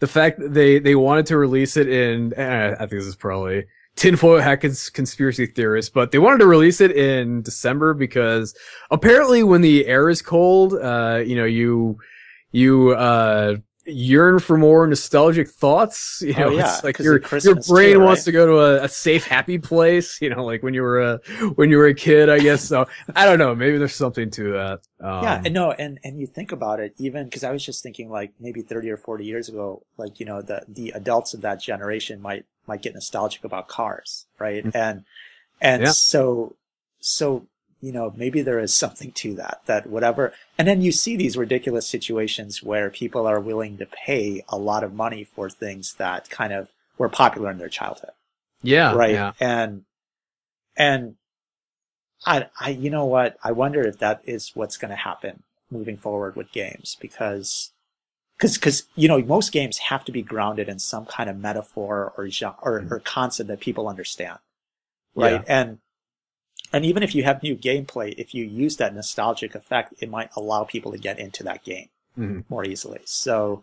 the fact that they they wanted to release it in eh, I think this is probably tinfoil hat cons- conspiracy theorists, but they wanted to release it in December because apparently when the air is cold, uh, you know, you you uh yearn for more nostalgic thoughts. You Oh, know, yeah, it's like your your brain too, wants right? to go to a, a safe, happy place. You know, like when you were a when you were a kid, I guess. So I don't know. Maybe there's something to that. Um, yeah, and no, and and you think about it, even because I was just thinking like maybe thirty or forty years ago, like you know the the adults of that generation might might get nostalgic about cars, right? And and Yeah. so so you know maybe there is something to that that whatever, and then you see these ridiculous situations where people are willing to pay a lot of money for things that kind of were popular in their childhood. Yeah, right? Yeah. and and i i you know what? I wonder if that is what's going to happen moving forward with games because because because you know most games have to be grounded in some kind of metaphor or genre, or, hmm. or concept that people understand. Right? And and even if you have new gameplay if you use that nostalgic effect it might allow people to get into that game Mhm. more easily so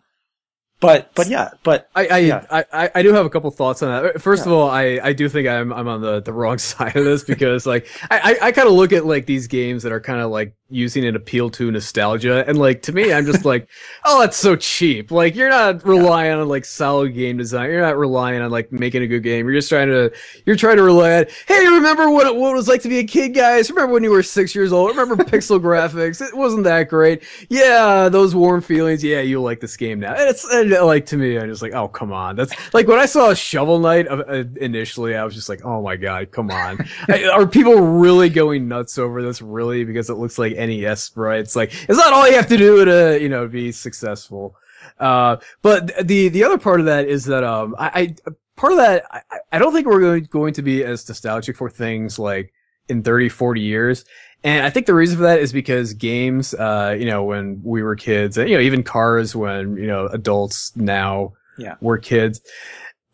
but but yeah but I I, Yeah. I I I do have a couple thoughts on that. First of all, I, I do think I'm I'm on the, the wrong side of this because like I, I, I kind of look at like these games that are kind of like using an appeal to nostalgia. And like to me I'm just like oh that's so cheap. Like you're not relying on like solid game design. You're not relying on like making a good game. You're just trying to you're trying to rely on hey remember what it, what it was like to be a kid guys? Remember when you were six years old? Remember pixel graphics? It wasn't that great. Yeah those warm feelings. Yeah you like this game now. And it's and, like to me I'm just like oh come on. That's like when I saw Shovel Knight uh, uh, initially I was just like oh my god come on. Are people really going nuts over this really? Because it looks like NES sprites like it's not all you have to do to you know be successful. Uh but the the other part of that is that um I, I part of that I, I don't think we're going going to be as nostalgic for things like in 30 40 years. And I think the reason for that is because games uh you know when we were kids and you know even cars when you know adults now Yeah. were kids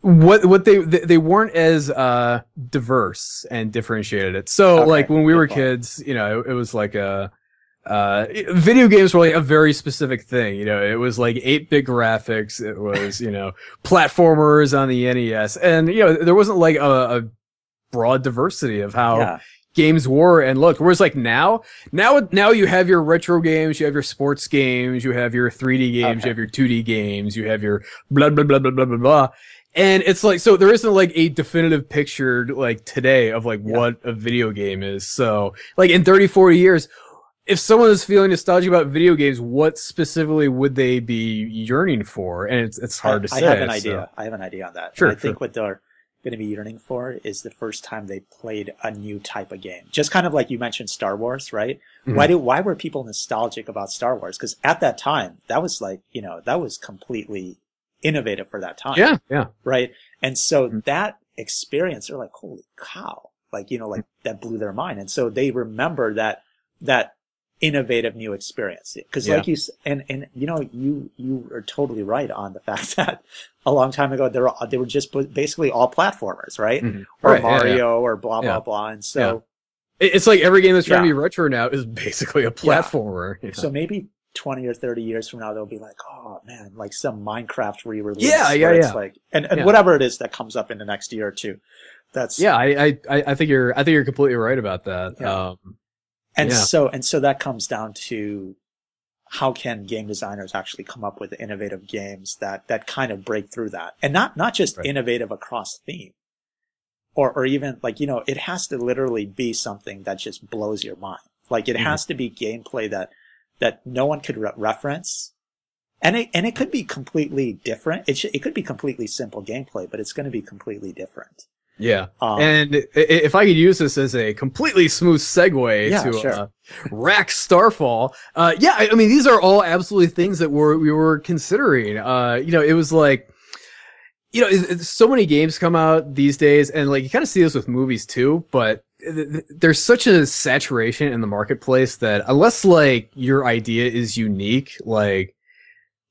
what what they they weren't as uh diverse and differentiated. It so Okay, like when we were point. kids you know it, it was like a uh video games were like a very specific thing you know it was like 8-bit graphics it was you know platformers on the NES and you know there wasn't like a, a broad diversity of how yeah games were and looked. Whereas like now, now, now you have your retro games, you have your sports games, you have your 3D games, Okay. you have your 2D games, you have your blah, blah, blah, blah, blah, blah, blah. And it's like, so there isn't like a definitive picture like today of like Yeah. what a video game is. So like in 30, 40 years, if someone is feeling nostalgic about video games, what specifically would they be yearning for? And it's, it's hard I, to I say. I have an so- idea. I have an idea on that. Sure, And I think sure. what they're going to be yearning for is the first time they played a new type of game. Just kind of like you mentioned Star Wars, right? Mhm. Why do why were people nostalgic about Star Wars? Because at that time, that was like you know that was completely innovative for that time. Yeah, yeah. Right. And so Mhm. that experience, they're like, holy cow. Like, you know, like that blew their mind. And so they remember that, that innovative new experience. Cause Yeah. like you, and, and, you know, you, you are totally right on the fact that a long time ago, they were, they were just basically all platformers, right? Mhm. Or Right, yeah, yeah. Mario or blah, blah, Yeah. blah. And so, It- It's like every game that's trying to be retro now is basically a platformer. so maybe 20 or 30 years from now, they'll be like, oh man, like some Minecraft re-release. Yeah, yeah, it's yeah. Like, and, and Yeah. whatever it is that comes up in the next year or two. That's, Yeah, I, I, I think you're, I think you're completely right about that. Yeah. Um, And Yeah. so, and so that comes down to how can game designers actually come up with innovative games that, that kind of break through that and not, not just Right. innovative across theme, or or even like you know it has to literally be something that just blows your mind like it Mhm. has to be gameplay that that no one could re- reference and it and it could be completely different it should, it could be completely simple gameplay but it's going to be completely different Yeah. um, And if I could use this as a completely smooth segue Yeah, to sure. uh, Wrack Starfall, uh, yeah, I, I mean these are all absolutely things that we're, we were considering. Uh, you know, it was like, you know, it, it- so many games come out these days, and like you kind of see this with movies too. But th- th- there's such a saturation in the marketplace that unless like your idea is unique, like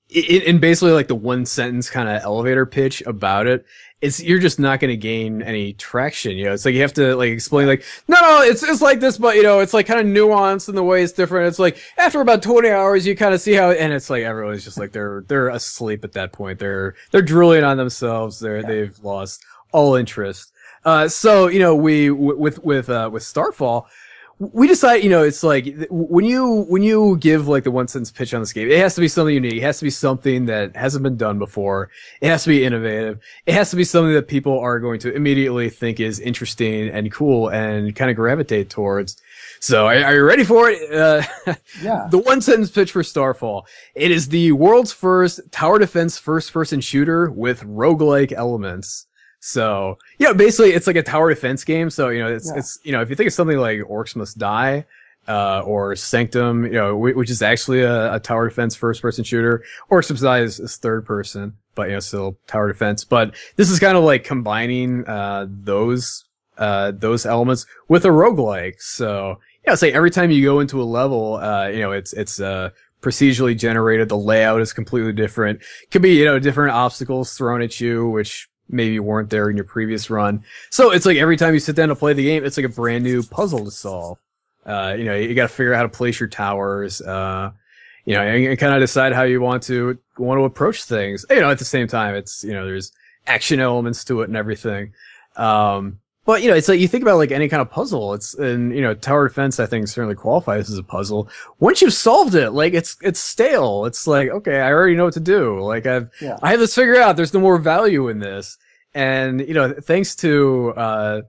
in basically like the one sentence kind of elevator pitch about it, it's you're just not going to gain any traction. You know, it's like you have to like explain like, no, no, it's it's like this, but you know, it's like kind of nuanced in the way it's different. It's like after about 20 hours, you kind of see how, and it's like everyone's just like they're they're asleep at that point. They're they're drooling on themselves. They're Yeah. they've lost all interest. Uh, so you know, we w- with with uh with Starfall we decide, you know, it's like when you when you give like the one sentence pitch on this game, it has to be something unique. It has to be something that hasn't been done before. It has to be innovative. It has to be something that people are going to immediately think is interesting and cool and kind of gravitate towards. So, are, are you ready for it? Uh, yeah the one sentence pitch for Starfall. It is the world's first tower defense first person shooter with roguelike elements. So, you know, basically it's like a tower defense game. So, you know, it's, Yeah. it's, you know, if you think of something like Orcs Must Die, uh, or Sanctum, you know, which is actually a, a tower defense first person shooter, Orcs Must Die is, is third person, but, you know, still tower defense. But this is kind of like combining, uh, those, uh, those elements with a roguelike. So, yeah, like every time you go into a level, uh, you know, it's, it's, uh, procedurally generated. The layout is completely different. Could be, you know, different obstacles thrown at you, which maybe weren't there in your previous run. So it's like every time you sit down to play the game, it's like a brand new puzzle to solve. Uh, you know, you got to figure out how to place your towers, uh, you know, and, and kind of decide how you want to, want to approach things. You know, at the same time, it's, you know, there's action elements to it and everything. Um, but you know, it's like you think about like any kind of puzzle. It's and you know, tower defense I think certainly qualifies as a puzzle. Once you've solved it, like it's it's stale. It's like okay, I already know what to do. Like I've Yeah. I have this figured out. There's no more value in this. And you know, thanks to uh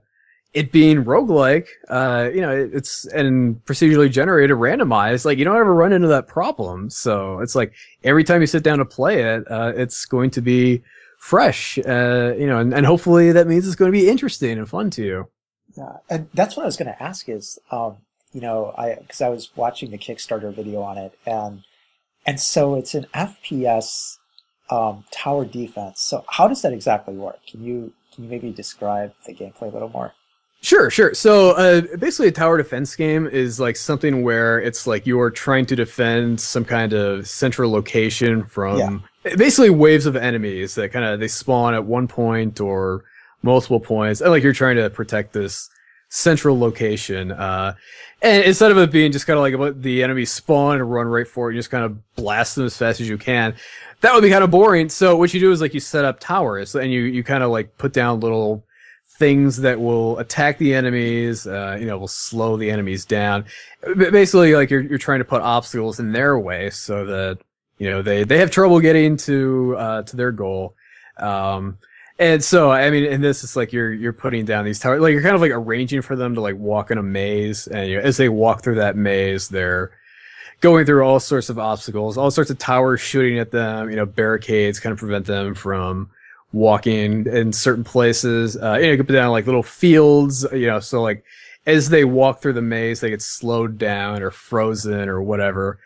it being roguelike, uh, you know, it, it's and procedurally generated, randomized, like you don't ever run into that problem. So it's like every time you sit down to play it, uh, it's going to be fresh, uh, you know, and, and hopefully that means it's going to be interesting and fun to you. Yeah, and that's what I was going to ask is, um, you know, I because I was watching the Kickstarter video on it, and and so it's an FPS um, tower defense. So how does that exactly work? Can you can you maybe describe the gameplay a little more? Sure, sure. So, uh, basically a tower defense game is like something where it's like you're trying to defend some kind of central location from Yeah. basically waves of enemies that kind of they spawn at one point or multiple points. And like you're trying to protect this central location. Uh, and instead of it being just kind of like about the enemy spawn and run right for it, you just kind of blast them as fast as you can. That would be kind of boring. So what you do is like you set up towers and you, you kind of like put down little things that will attack the enemies, uh, you know, will slow the enemies down. Basically, like you're, you're trying to put obstacles in their way so that, you know, they, they have trouble getting to, uh, to their goal. Um, and so, I mean, in this, it's like you're, you're putting down these towers, like you're kind of like arranging for them to like walk in a maze. And you know, as they walk through that maze, they're, going through all sorts of obstacles, all sorts of towers shooting at them, you know, barricades kind of prevent them from walking in certain places. Uh, you know, you can put down like little fields, you know, so like as they walk through the maze, they get slowed down or frozen or whatever.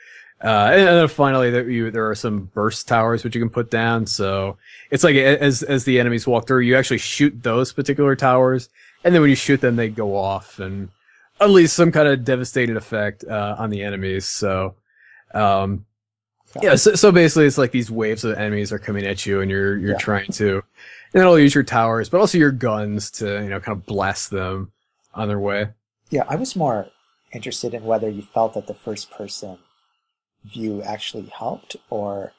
Uh, and then finally there, you, there are some burst towers which you can put down. So it's like as, as the enemies walk through, you actually shoot those particular towers. And then when you shoot them, they go off and unleash some kind of devastating effect, uh, on the enemies. So, um, yeah, so, so basically it's like these waves of enemies are coming at you and you're, you're Yeah. trying to, and then will use your towers, but also your guns to, you know, kind of blast them on their way. Yeah, I was more interested in whether you felt that the first person view actually helped or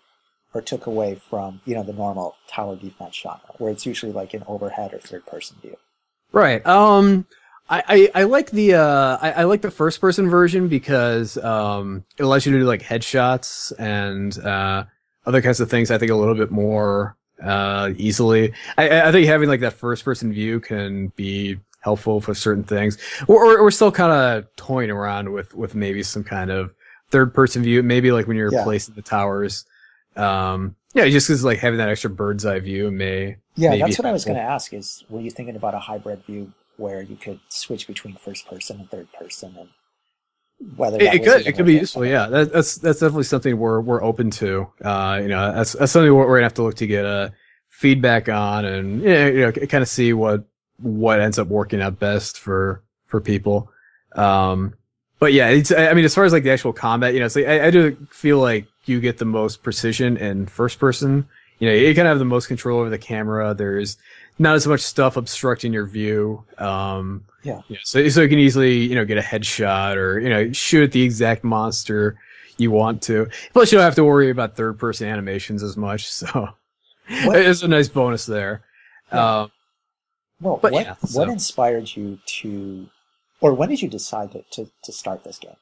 or took away from you know the normal tower defense genre where it's usually like an overhead or third person view. Right. Um, I, I, I like the, uh, I, I like the first person version because, um, it allows you to do like headshots and, uh, other kinds of things. I think a little bit more, uh, easily. I, I think having like that first person view can be helpful for certain things. Or, or we're still kind of toying around with, with maybe some kind of third person view, maybe like when you're Yeah. placing the towers. Um, yeah, just cause like having that extra bird's eye view may, Yeah, may that's what I was going to ask. Is were you thinking about a hybrid view where you could switch between first person and third person, and whether It, it could it could be useful. Yeah, that, that's that's definitely something we're we're open to. Uh, you know, that's that's something we're, we're gonna have to look to get uh, feedback on, and you know, you know kind of see what what ends up working out best for for people. Um, but yeah, it's I I mean, as far as like the actual combat, you know, it's like, I, I do feel like you get the most precision in first person. You know, you kind of have the most control over the camera. There's not as much stuff obstructing your view. Um, Yeah. yeah, so so you can easily you know get a headshot or you know shoot at the exact monster you want to. Plus, you don't have to worry about third person animations as much. So What- it's a nice bonus there. Yeah. Um, Well, what yeah, what inspired you to, or when did you decide to to, to start this game?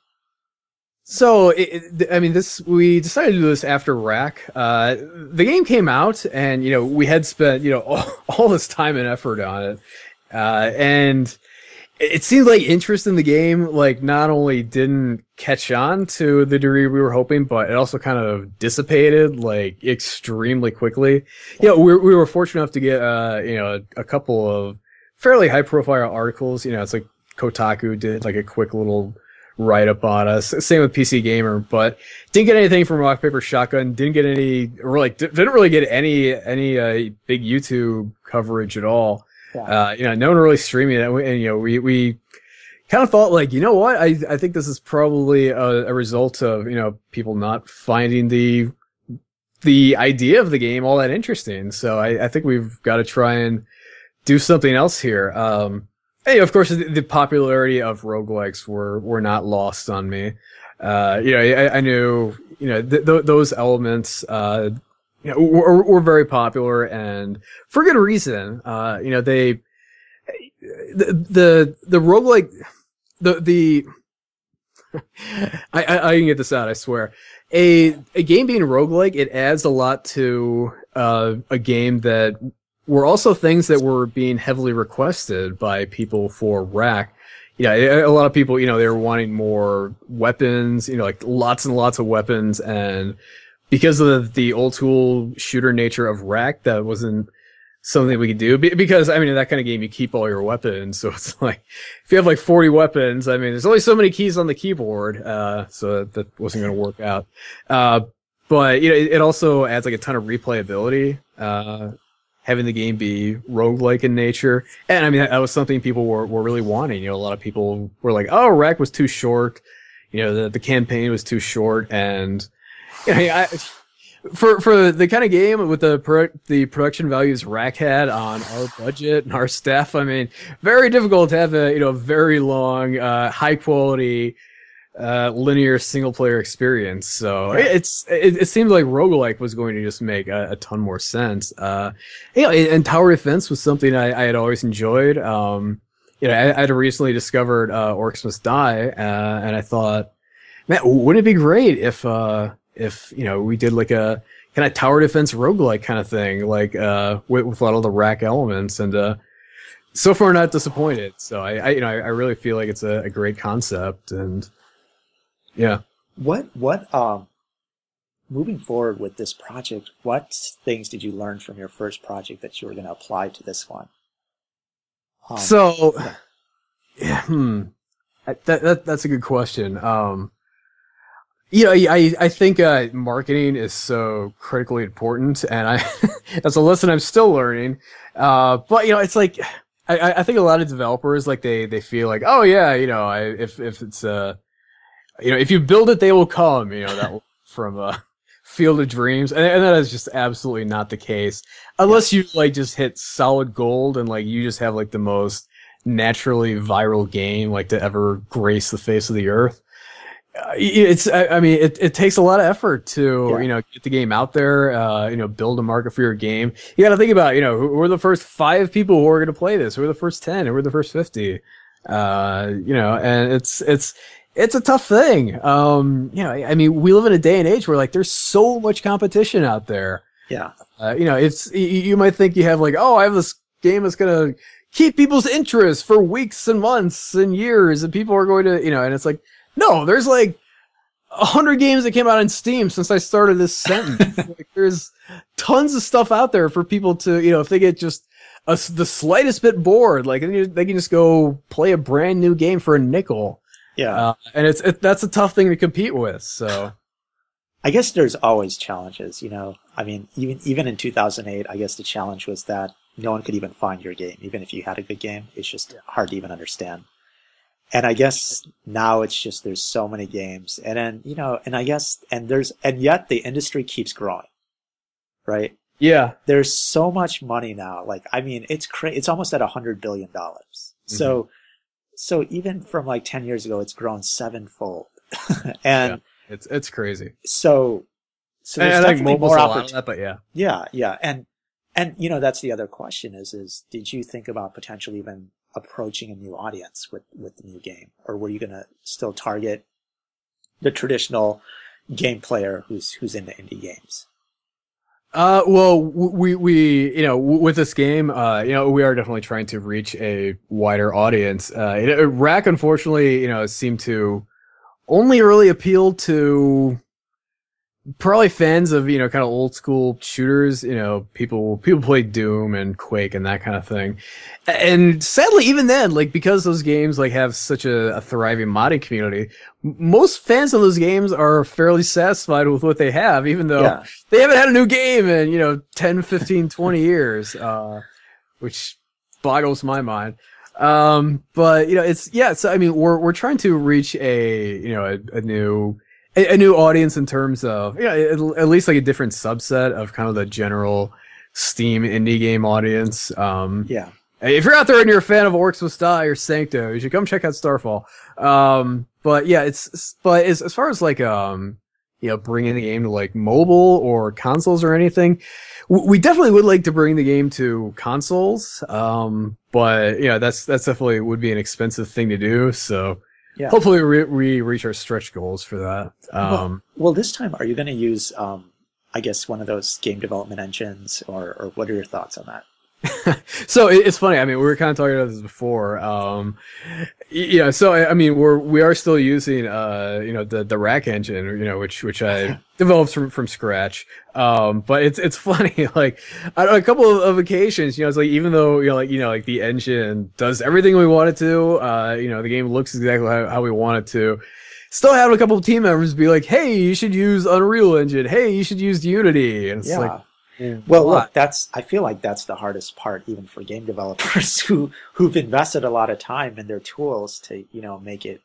So, it, I mean, this we decided to do this after Wrack. Uh, the game came out, and you know we had spent you know all, all this time and effort on it, uh, and it it seemed like interest in the game like not only didn't catch on to the degree we were hoping, but it also kind of dissipated like extremely quickly. You know, we we were fortunate enough to get uh you know a, a couple of fairly high profile articles. You know, it's like Kotaku did like a quick little write up on us. Same with PC Gamer, but didn't get anything from Rock Paper Shotgun. Didn't get any, or like didn't really get any any uh, big YouTube coverage at all. Yeah. Uh, you know, no one really streaming it, and, and you know, we we kind of thought like, you know what, I I think this is probably a, a result of you know people not finding the the idea of the game all that interesting. So I, I think we've got to try and do something else here. Um, and, of course, the, the popularity of roguelikes were, were not lost on me. Uh, you know, I, I knew, you know, th- th- those elements, uh, you know, were, were very popular and for good reason. Uh, you know, they, the, the, the roguelike, the, the, I, I, I can get this out, I swear. A, a game being roguelike, it adds a lot to, uh, a game that were also things that were being heavily requested by people for wrack. Yeah, a lot of people, you know, they were wanting more weapons, you know, like lots and lots of weapons, and because of the old school shooter nature of wrack, that wasn't something we could do. Because I mean, in that kind of game, you keep all your weapons, so it's like if you have like forty weapons, I mean, there's only so many keys on the keyboard, uh, so that, wasn't going to work out. Uh, but you know, it also adds like a ton of replayability. Uh, having the game be roguelike in nature. And I mean, that, that was something people were, were really wanting. You know, a lot of people were like, oh, Wrack was too short. You know, the, the campaign was too short. And, you know, I, for, for the kind of game with the pro, the production values Wrack had on our budget and our staff, I mean, very difficult to have a, you know, very long, uh, high quality, uh, linear single player experience. So Yeah. it's, it, it seemed like roguelike was going to just make a, a ton more sense. Uh, you know, and tower defense was something I, I had always enjoyed. Um, you know, I, I had recently discovered, uh, Orcs Must Die, uh, and I thought, man, wouldn't it be great if, uh, if, you know, we did like a kind of tower defense roguelike kind of thing, like, uh, with, with a lot of the wrack elements and, uh, so far not disappointed. So I, I you know, I, I really feel like it's a, a great concept and, yeah. What what um, moving forward with this project, what things did you learn from your first project that you were going to apply to this one? Um, so, yeah. yeah, hmm, that, that that's a good question. Um, you know, I I think uh, marketing is so critically important, and I that's a lesson I'm still learning. Uh, but you know, it's like I- I I think a lot of developers like they they feel like, oh yeah, you know, I if if it's uh, you know, if you build it, they will come. You know that from uh, Field of Dreams, and, and that is just absolutely not the case unless you like just hit solid gold and like you just have like the most naturally viral game like to ever grace the face of the earth. Uh, it's I, I mean it, it takes a lot of effort to Yeah. you know get the game out there uh you know build a market for your game you got to think about you know who, who are the first five people who are going to play this who are the first 10 who are the first 50 uh you know and it's it's it's a tough thing um you know i mean we live in a day and age where like there's so much competition out there yeah, Uh, you know, it's you, might think you have like, oh, I have this game that's gonna keep people's interest for weeks and months and years, and people are going to, you know, and it's like, no, there's like a hundred games that came out on Steam since I started this sentence. like, there's tons of stuff out there for people to, you know, if they get just a, the slightest bit bored, like they can just go play a brand new game for a nickel. Yeah, uh, and it's it, that's a tough thing to compete with. So, I guess there's always challenges. You know, I mean, even even in 2008, I guess the challenge was that no one could even find your game, even if you had a good game. It's just yeah. hard to even understand. And I guess now it's just there's so many games, and then you know, and I guess and there's and yet the industry keeps growing, right? Yeah, there's so much money now. Like, I mean, it's crazy. It's almost at a hundred billion dollars. Mm-hmm. So so even from like 10 years ago, it's grown sevenfold. and yeah, it's, it's crazy. So, so there's and definitely more opportunity. But yeah. Yeah. Yeah. And, and, you know, that's the other question is, is did you think about potentially even approaching a new audience with, with the new game? Or were you going to still target the traditional game player who's, who's into indie games? Uh, well, we, we, you know, with this game, uh, you know, we are definitely trying to reach a wider audience. Uh, it, Wrack, unfortunately, you know, seemed to only really appeal to probably fans of you know kind of old school shooters you know people people play doom and quake and that kind of thing and sadly even then like because those games like have such a, a thriving modding community most fans of those games are fairly satisfied with what they have even though yeah. they haven't had a new game in you know 10 15 20 years uh, which boggles my mind um but you know it's yeah so i mean we're we're trying to reach a you know a, a new a, a new audience in terms of yeah, at least like a different subset of kind of the general Steam indie game audience. Um, yeah. If you're out there and you're a fan of Orcs Must Die or Sanctum, you should come check out Starfall. Um, but yeah, it's, but as, as far as like, um, you know, bringing the game to like mobile or consoles or anything, we definitely would like to bring the game to consoles. Um, but you know, that's, that's definitely would be an expensive thing to do. So, yeah. Hopefully, we, we reach our stretch goals for that. Um, well, well, this time, are you going to use, um, I guess, one of those game development engines, or, or what are your thoughts on that? so it's funny. I mean, we were kind of talking about this before. Um, yeah. So I mean, we're we are still using uh, you know, the the wrack engine, you know, which which I developed from from scratch. Um, but it's it's funny. Like on a couple of, of, occasions, you know, it's like even though you know, like you know, like the engine does everything we want it to. Uh, you know, the game looks exactly how, how we want it to still have a couple of team members be like, "Hey, you should use Unreal Engine. Hey, you should use Unity." And it's yeah. like, well, look, that's I feel like that's the hardest part, even for game developers who who've invested a lot of time in their tools to you know make it.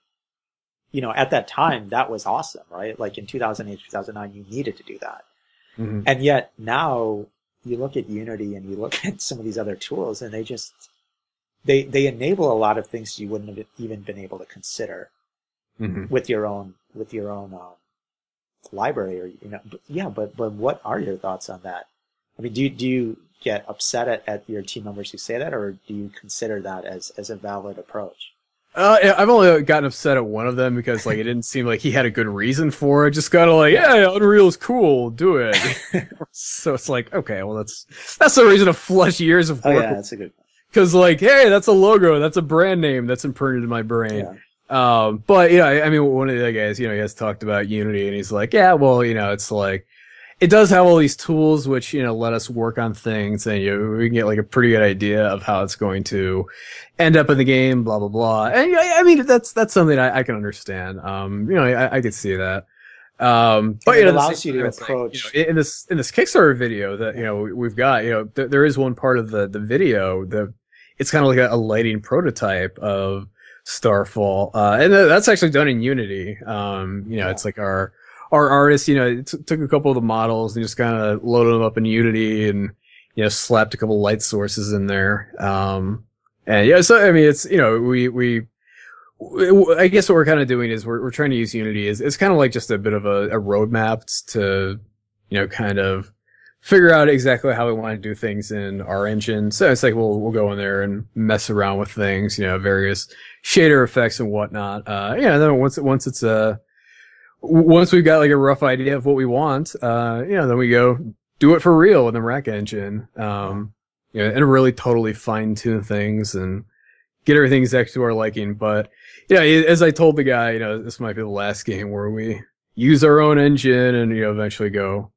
You know, at that time, that was awesome, right? Like in 2008, 2009, you needed to do that. Mm-hmm. And yet now you look at Unity and you look at some of these other tools and they just, they, they enable a lot of things you wouldn't have even been able to consider mm-hmm. with your own, with your own, um, library or, you know, but yeah, but, but what are your thoughts on that? I mean, do you, do you get upset at, at your team members who say that, or do you consider that as, as a valid approach? Uh, I've only gotten upset at one of them because like it didn't seem like he had a good reason for it. Just kind of like, yeah, Unreal is cool, do it. so it's like, okay, well that's that's the reason to flush years of work. Oh yeah, that's a good. Because like, hey, that's a logo, that's a brand name that's imprinted in my brain. Yeah. Um, but know, I mean, one of the guys, you know, he has talked about Unity, and he's like, yeah, well, you know, it's like it does have all these tools which you know let us work on things and you know, we can get like a pretty good idea of how it's going to end up in the game blah blah blah. And I, I mean that's that's something I, I, can understand. Um you know I, I could see that. Um but it you know, allows you to approach like, you know, in this in this Kickstarter video that you know we've got you know th- there is one part of the the video the it's kind of like a, a lighting prototype of Starfall. Uh and that's actually done in Unity. Um you know yeah. it's like our our artists, you know, t- took a couple of the models and just kind of loaded them up in Unity and, you know, slapped a couple light sources in there. Um, and yeah, so, I mean, it's, you know, we, we, I guess what we're kind of doing is we're, we're trying to use Unity is it's kind of like just a bit of a, a roadmap to, you know, kind of figure out exactly how we want to do things in our engine. So it's like we'll we'll go in there and mess around with things, you know, various shader effects and whatnot. Uh, yeah, and then once once it's uh, once we've got like a rough idea of what we want, uh, you know, then we go do it for real with the Wrack engine. Um, you know, and really totally fine tune things and get everything exactly to our liking. But yeah, as I told the guy, you know, this might be the last game where we use our own engine and you know eventually go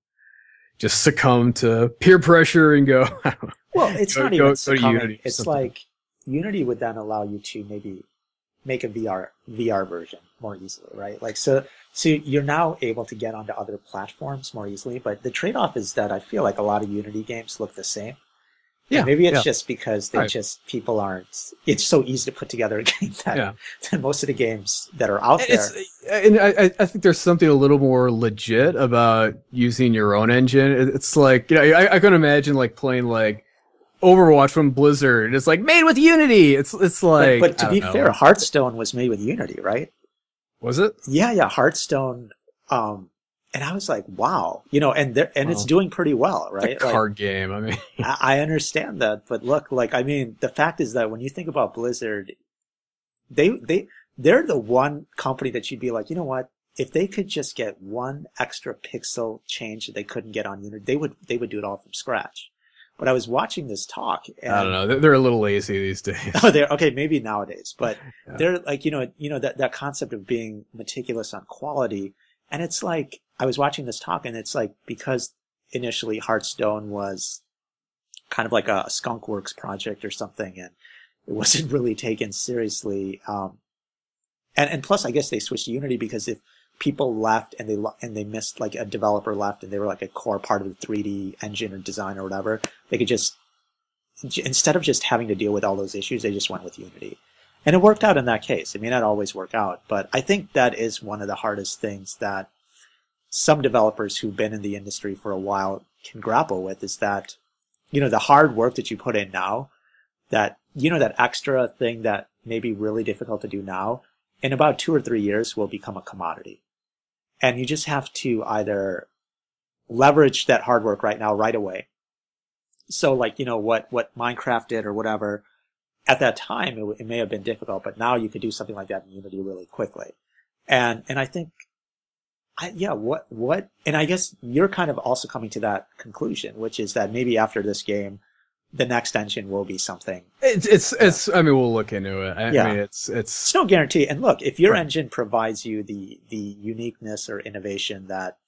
just succumb to peer pressure and go. well, it's go, not go, even succumbing. It's like Unity would then allow you to maybe make a VR VR version more easily, right? Like so so you're now able to get onto other platforms more easily, but the trade-off is that I feel like a lot of Unity games look the same. And Yeah, maybe it's yeah. just because they Right. just people aren't it's so easy to put together a game that, Yeah. that most of the games that are out there uh, and I, I- think there's something a little more legit about using your own engine. It's like, you know, I, I can imagine like playing like Overwatch from Blizzard. It's like made with Unity. It's, it's like, but to be know. fair, Hearthstone was made with Unity, right? Was it? Yeah, yeah, Hearthstone. Um, and I was like, wow, you know, and there, and it's doing pretty well, It's right? Like, card game. I mean, I, I understand that, but look, like, I mean, the fact is that when you think about Blizzard, they they they're the one company that you'd be like, you know what? If they could just get one extra pixel change that they couldn't get on Unity, they would they would do it all from scratch. But I was watching this talk, and I don't know. They're, they're a little lazy these days. Oh, they're okay. Maybe nowadays, but Yeah. they're like you know you know that that concept of being meticulous on quality, and it's like I was watching this talk, and it's like because initially Hearthstone was kind of like a skunkworks project or something, and it wasn't really taken seriously. Um, and and plus, I guess they switched to Unity because if people left and they and they missed like a developer left and they were like a core part of the 3D engine or design or whatever, they could just instead of just having to deal with all those issues, they just went with Unity. And it worked out in that case. It may not always work out, but I think that is one of the hardest things that some developers who've been in the industry for a while can grapple with is that, you know, the hard work that you put in now, that, you know, that extra thing that may be really difficult to do now, in about two or three years will become a commodity. And you just have to either leverage that hard work right now, right away. So like, you know, what, what Minecraft did or whatever, at that time, it, it may have been difficult, but now you could do something like that in Unity really quickly. And, and I think, I, yeah, what, what, and I guess you're kind of also coming to that conclusion, which is that maybe after this game, the next engine will be something. It's, it's, it's, I mean, we'll look into it. I, Yeah. Mean, it's, It's it's, no guarantee. And look, if your Right. engine provides you the, the uniqueness or innovation that,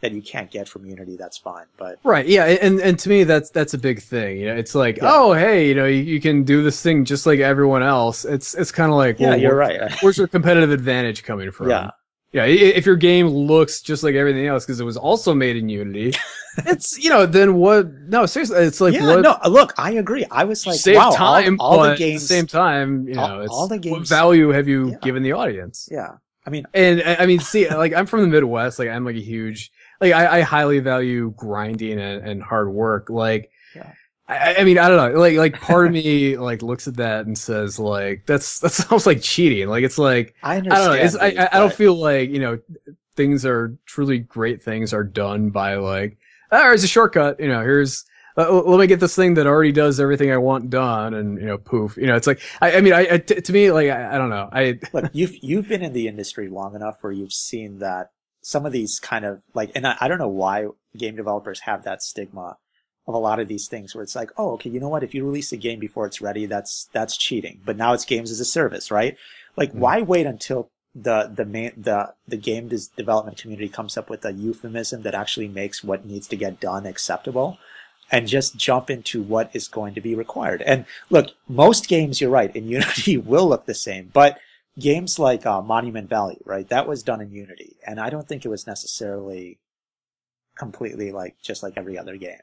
that you can't get from Unity, that's fine. But Right, yeah, and and to me that's that's a big thing. You know, it's like, Yeah. oh, hey, you know, you, you can do this thing just like everyone else. It's it's kind of like, yeah, well, you're where- right. Where's your competitive advantage coming from? Yeah. Yeah. If your game looks just like everything else because it was also made in Unity, it's you know, then what? No, seriously, it's like yeah, what? no, uh, look, I agree. I was like, save wow, all- time, all, but the games, at the same time, you all- know, it's all the games, what value have you Yeah. given the audience? yeah. I mean, And I I mean, see, like I'm from the Midwest. Like I'm like a huge, like I, I highly value grinding and, and hard work. Like, Yeah. I, I mean, I don't know. Like, like part of me like looks at that and says like, that's that's almost like cheating. Like it's like I I don't know. It's, I I I don't feel like you know things are truly great things are done by like, oh, here's a shortcut. You know, here's. Uh, let me get this thing that already does everything I want done, and you know, poof. You know, it's like I, I mean, I, I t- to me, like I, I don't know. I Look, you've you've been in the industry long enough where you've seen that some of these kind of like, and I, I don't know why game developers have that stigma of a lot of these things where it's like, oh, okay, you know what? If you release a game before it's ready, that's that's cheating. But now it's games as a service, right? Like, Mhm. why wait until the the main the the game des- development community comes up with a euphemism that actually makes what needs to get done acceptable? and just jump into what is going to be required. And look, most games, you're right, in Unity will look the same, but games like uh, Monument Valley, right, that was done in Unity, and I don't think it was necessarily completely like just like every other game.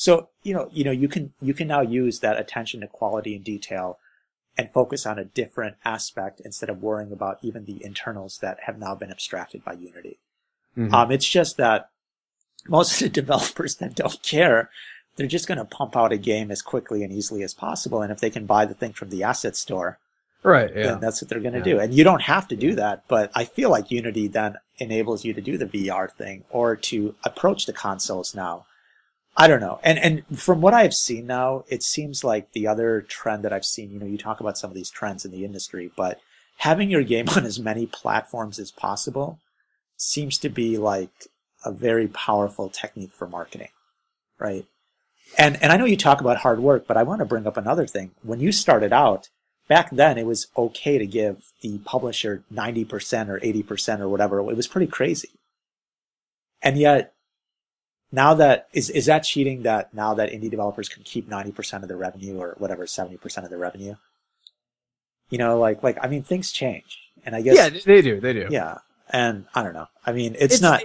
So you know, you know, you can you can now use that attention to quality and detail and focus on a different aspect instead of worrying about even the internals that have now been abstracted by Unity. Mhm. Um, it's just that most of the developers that don't care, they're just going to pump out a game as quickly and easily as possible. And if they can buy the thing from the asset store, right, yeah. then that's what they're going to Yeah. do. And you don't have to do that, but I feel like Unity then enables you to do the VR thing or to approach the consoles now. I don't know. And and from what I've seen now, it seems like the other trend that I've seen, you know, you talk about some of these trends in the industry, but having your game on as many platforms as possible seems to be like a very powerful technique for marketing. right? And and I know you talk about hard work, but I want to bring up another thing. When you started out, back then it was okay to give the publisher 90% or 80% or whatever. It was pretty crazy. And yet now that is is that cheating that now that indie developers can keep 90% of the revenue or whatever 70% of the revenue? You know, like like I mean things change. And I guess Yeah, they do. They do. yeah. And I don't know. I mean, it's, It's- not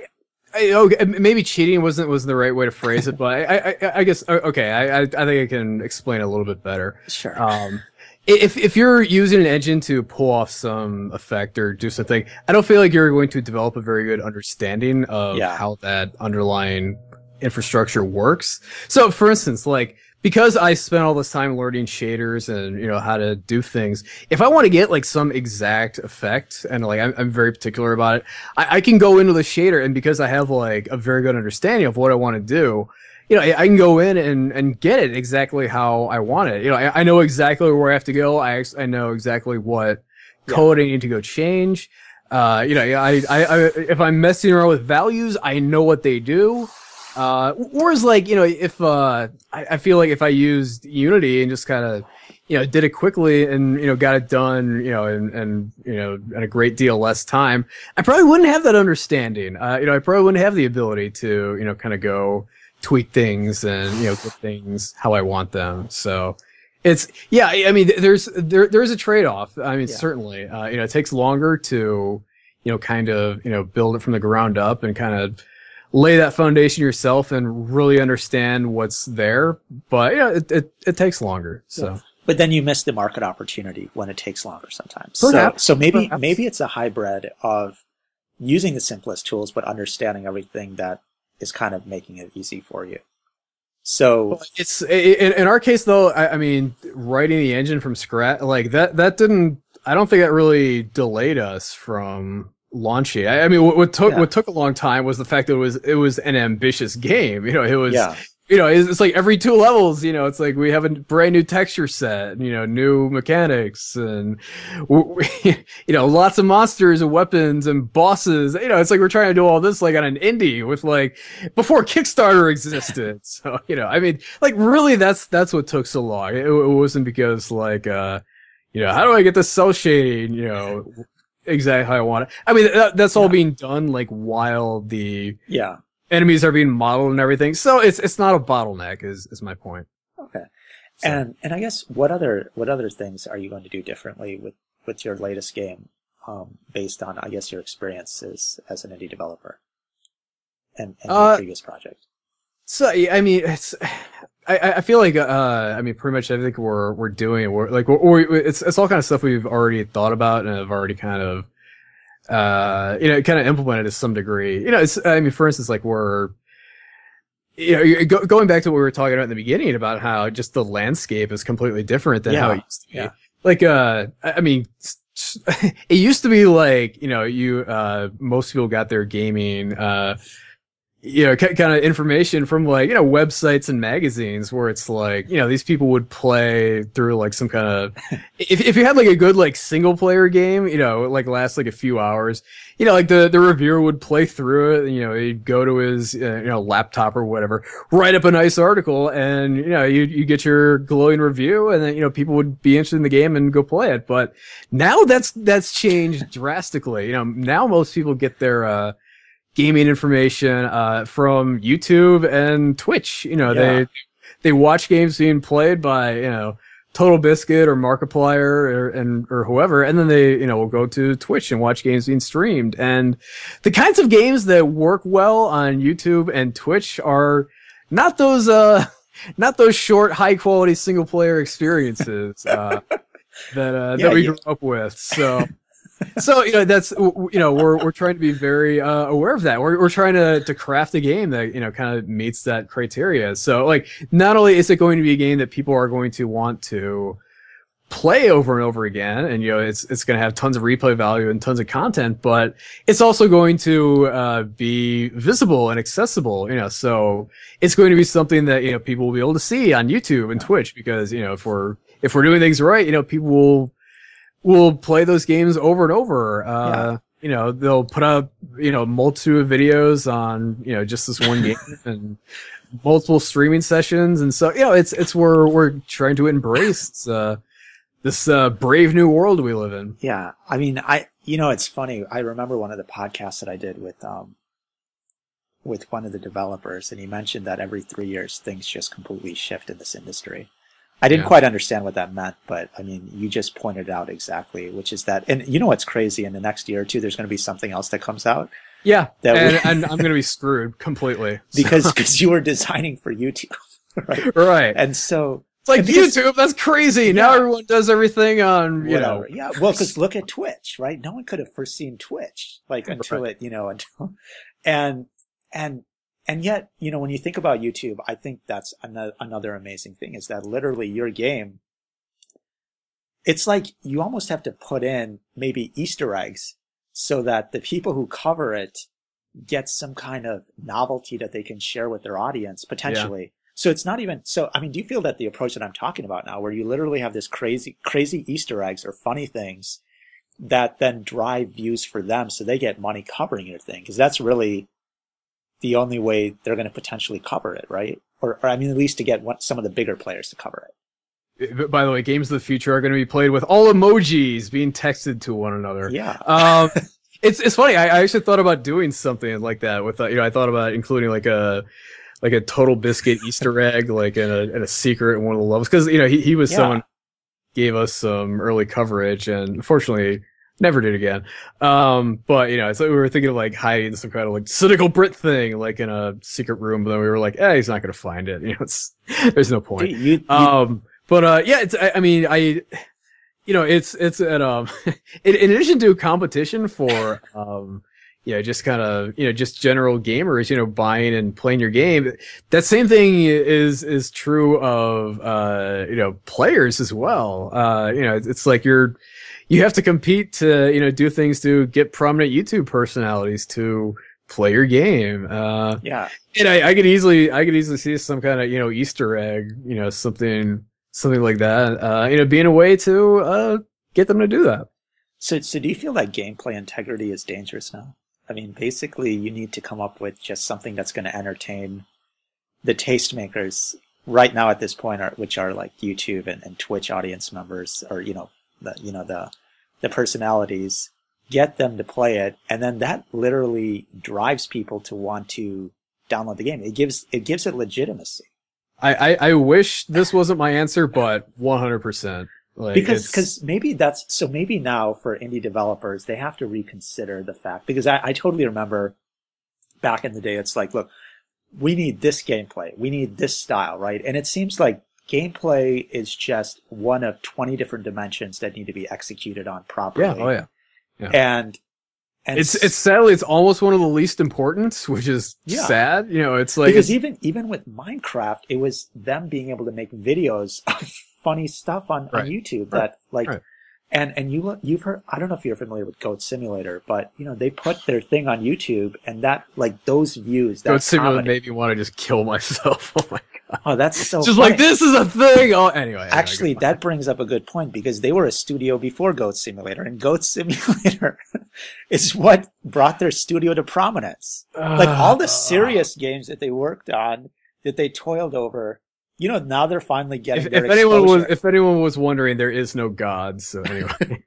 I, okay, maybe cheating wasn't wasn't the right way to phrase it, but I, I, I- guess okay. I, I I think I can explain a little bit better. sure. Um, if if you're using an engine to pull off some effect or do something, I don't feel like you're going to develop a very good understanding of Yeah. how that underlying infrastructure works. So, for instance, like because I spent all this time learning shaders and you know how to do things, if I want to get like some exact effect and like I'm, I'm very particular about it, I, I can go into the shader and because I have like a very good understanding of what I want to do, you know, I, I can go in and, and get it exactly how I want it. You know, I, I know exactly where I have to go. I, ex- I know exactly what Yeah. code I need to go change. Uh, you know, I, I, I, if I'm messing around with values, I know what they do. Uh, whereas like, you know, if, uh, I, I feel like if I used Unity and just kind of, you know, did it quickly and, you know, got it done, you know, and, and, you know, in a great deal less time, I probably wouldn't have that understanding. Uh, you know, I probably wouldn't have the ability to, you know, kind of go tweak things and, you know, get things how I want them. So, it's yeah. I mean, there's there there's a trade off. I mean, Yeah. certainly, uh, you know, it takes longer to you know kind of you know build it from the ground up and kind of lay that foundation yourself and really understand what's there. But yeah, it it, it takes longer. So but then you miss the market opportunity when it takes longer sometimes. Perhaps. So, so maybe Perhaps. maybe it's a hybrid of using the simplest tools but understanding everything that is kind of making it easy for you. So it's in, in our case though. I, I mean, writing the engine from scratch like that that didn't. I don't think that really delayed us from launching. I, I mean, what, what took Yeah. what took a long time was the fact that it was it was an ambitious game. You know, it was yeah, you know, it's, it's like every two levels, you know, it's like we have a brand new texture set, you know, new mechanics and, w- w- you know, lots of monsters and weapons and bosses. You know, it's like we're trying to do all this like on an indie with like before Kickstarter existed. so, you know, I mean, like really that's, that's what took so long. It, it wasn't because like, uh, you know, how do I get the cel shading, you know, exactly how I want it. I mean, that, that's all Yeah. being done like while the, yeah. enemies are being modeled and everything. So it's it's not a bottleneck is is my point. Okay. So- And and I guess what other what other things are you going to do differently with with your latest game, um, based on I guess your experiences as an indie developer, and, and Uh, your previous project. So I mean, it's I I feel like uh I mean pretty much everything we're we're doing we're like we're, we're it's it's all kind of stuff we've already thought about and have already kind of uh you know kind of implemented to some degree. You know, it's I mean for instance like we're you know, go, going back to what we were talking about in the beginning about how just the landscape is completely different than how it used to be. yeah. Like, uh, I mean, it used to be like, you know, you, uh, most people got their gaming, uh, you know, kind of information from like, you know, websites and magazines where it's like, you know, these people would play through like some kind of, if, if you had like a good like single player game, you know, like last like a few hours, you know, like the, the reviewer would play through it, and, you know, he'd go to his, uh, you know, laptop or whatever, write up a nice article and, you know, you, you get your glowing review and then, you know, people would be interested in the game and go play it. But now that's, that's changed drastically. You know, now most people get their, uh, gaming information, uh, from YouTube and Twitch. You know, Yeah. they, they watch games being played by, you know, TotalBiscuit or Markiplier or, and, or whoever. And then they, you know, will go to Twitch and watch games being streamed. And the kinds of games that work well on YouTube and Twitch are not those, uh, not those short, high quality single player experiences, uh, that, uh, Yeah, that we you- grew up with. So, so you know that's you know we're we're trying to be very uh, aware of that. We're we're trying to to craft a game that you know kind of meets that criteria. So like not only is it going to be a game that people are going to want to play over and over again and you know it's it's going to have tons of replay value and tons of content but it's also going to uh, be visible and accessible you know so it's going to be something that you know people will be able to see on YouTube and Twitch because you know if we're if we're doing things right you know people will will play those games over and over uh Yeah. you know they'll put up you know multitude of videos on you know just this one game and multiple streaming sessions, and so you know, it's it's where we're trying to embrace uh, this uh, brave new world we live in. Yeah, I mean, I you know, it's funny. I remember one of the podcasts that I did with um with one of the developers, and he mentioned that every three years things just completely shift in this industry. I didn't Yeah. quite understand what that meant, but I mean, you just pointed out exactly, which is that, and you know what's crazy? In the next year or two, there's going to be something else that comes out Yeah, That and, we- and I'm gonna be screwed completely because because you were designing for YouTube, right? right. And so It's like because- YouTube. That's crazy. Now everyone does everything on you know. Yeah, well, because look at Twitch, right? No one could have foreseen Twitch, like until Right. it, you know, until, and and and yet, you know, when you think about YouTube, I think that's another another amazing thing is that literally your game. It's like you almost have to put in maybe Easter eggs so that the people who cover it get some kind of novelty that they can share with their audience potentially. So it's not even so. I mean, do you feel that the approach that I'm talking about now, where you literally have this crazy, crazy Easter eggs or funny things that then drive views for them, so they get money covering your thing? Because that's really the only way they're going to potentially cover it, right? Or, or I mean, at least to get one, some of the bigger players to cover it. But By the way, games of the future are going to be played with all emojis being texted to one another. Yeah, Um, it's it's funny. I, I actually thought about doing something like that with uh, you know I thought about including like a like a TotalBiscuit Easter egg like in a in a secret in one of the levels because you know he he was Yeah. someone gave us some early coverage and unfortunately never did again. Um, but you know it's like we were thinking of like hiding some kind of like cynical Brit thing like in a secret room, but then we were like, eh, he's not going to find it. You know, it's there's no point. You, you, Um, but uh, yeah, it's. I, I mean, I, you know, it's it's an um, in, in addition to competition for um, you know, just kind of you know, just general gamers, you know, buying and playing your game. That same thing is is true of uh, you know, players as well. Uh, you know, it's, it's like you're you have to compete to you know do things to get prominent YouTube personalities to play your game. Uh, yeah, and I, I could easily, I could easily see some kind of, you know, Easter egg, you know, something, something like that, uh, you know, being a way to, uh, get them to do that. So, so do you feel that gameplay integrity is dangerous now? I mean, basically, you need to come up with just something that's going to entertain the tastemakers right now at this point, are, which are like YouTube and, and Twitch audience members, or you know, the you know the the personalities. Get them to play it, and then that literally drives people to want to download the game. It gives it gives it legitimacy. I, I, I wish this wasn't my answer, but 100%. Like, because because maybe that's so maybe now for indie developers they have to reconsider the fact because I, I totally remember back in the day it's like look we need this gameplay we need this style right and it seems like gameplay is just one of 20 different dimensions that need to be executed on properly yeah, oh yeah. and and It's, it's sadly, it's almost one of the least important, which is Yeah. sad. You know, it's like, because it's- even even with Minecraft, it was them being able to make videos of funny stuff on, on YouTube Right. that like Right. and and you you've heard I don't know if you're familiar with Goat Simulator, but you know they put their thing on YouTube and that like those views that Goat Simulator comedy- made me want to just kill myself. Oh my. Oh that's so just funny. like, this is a thing. Oh, anyway. anyway, Actually, that brings up a good point because they were a studio before Goat Simulator, and Goat Simulator is what brought their studio to prominence. like uh, all the serious games that they worked on that they toiled over you know now they're finally getting if, their if anyone was if anyone was wondering there is no god so anyway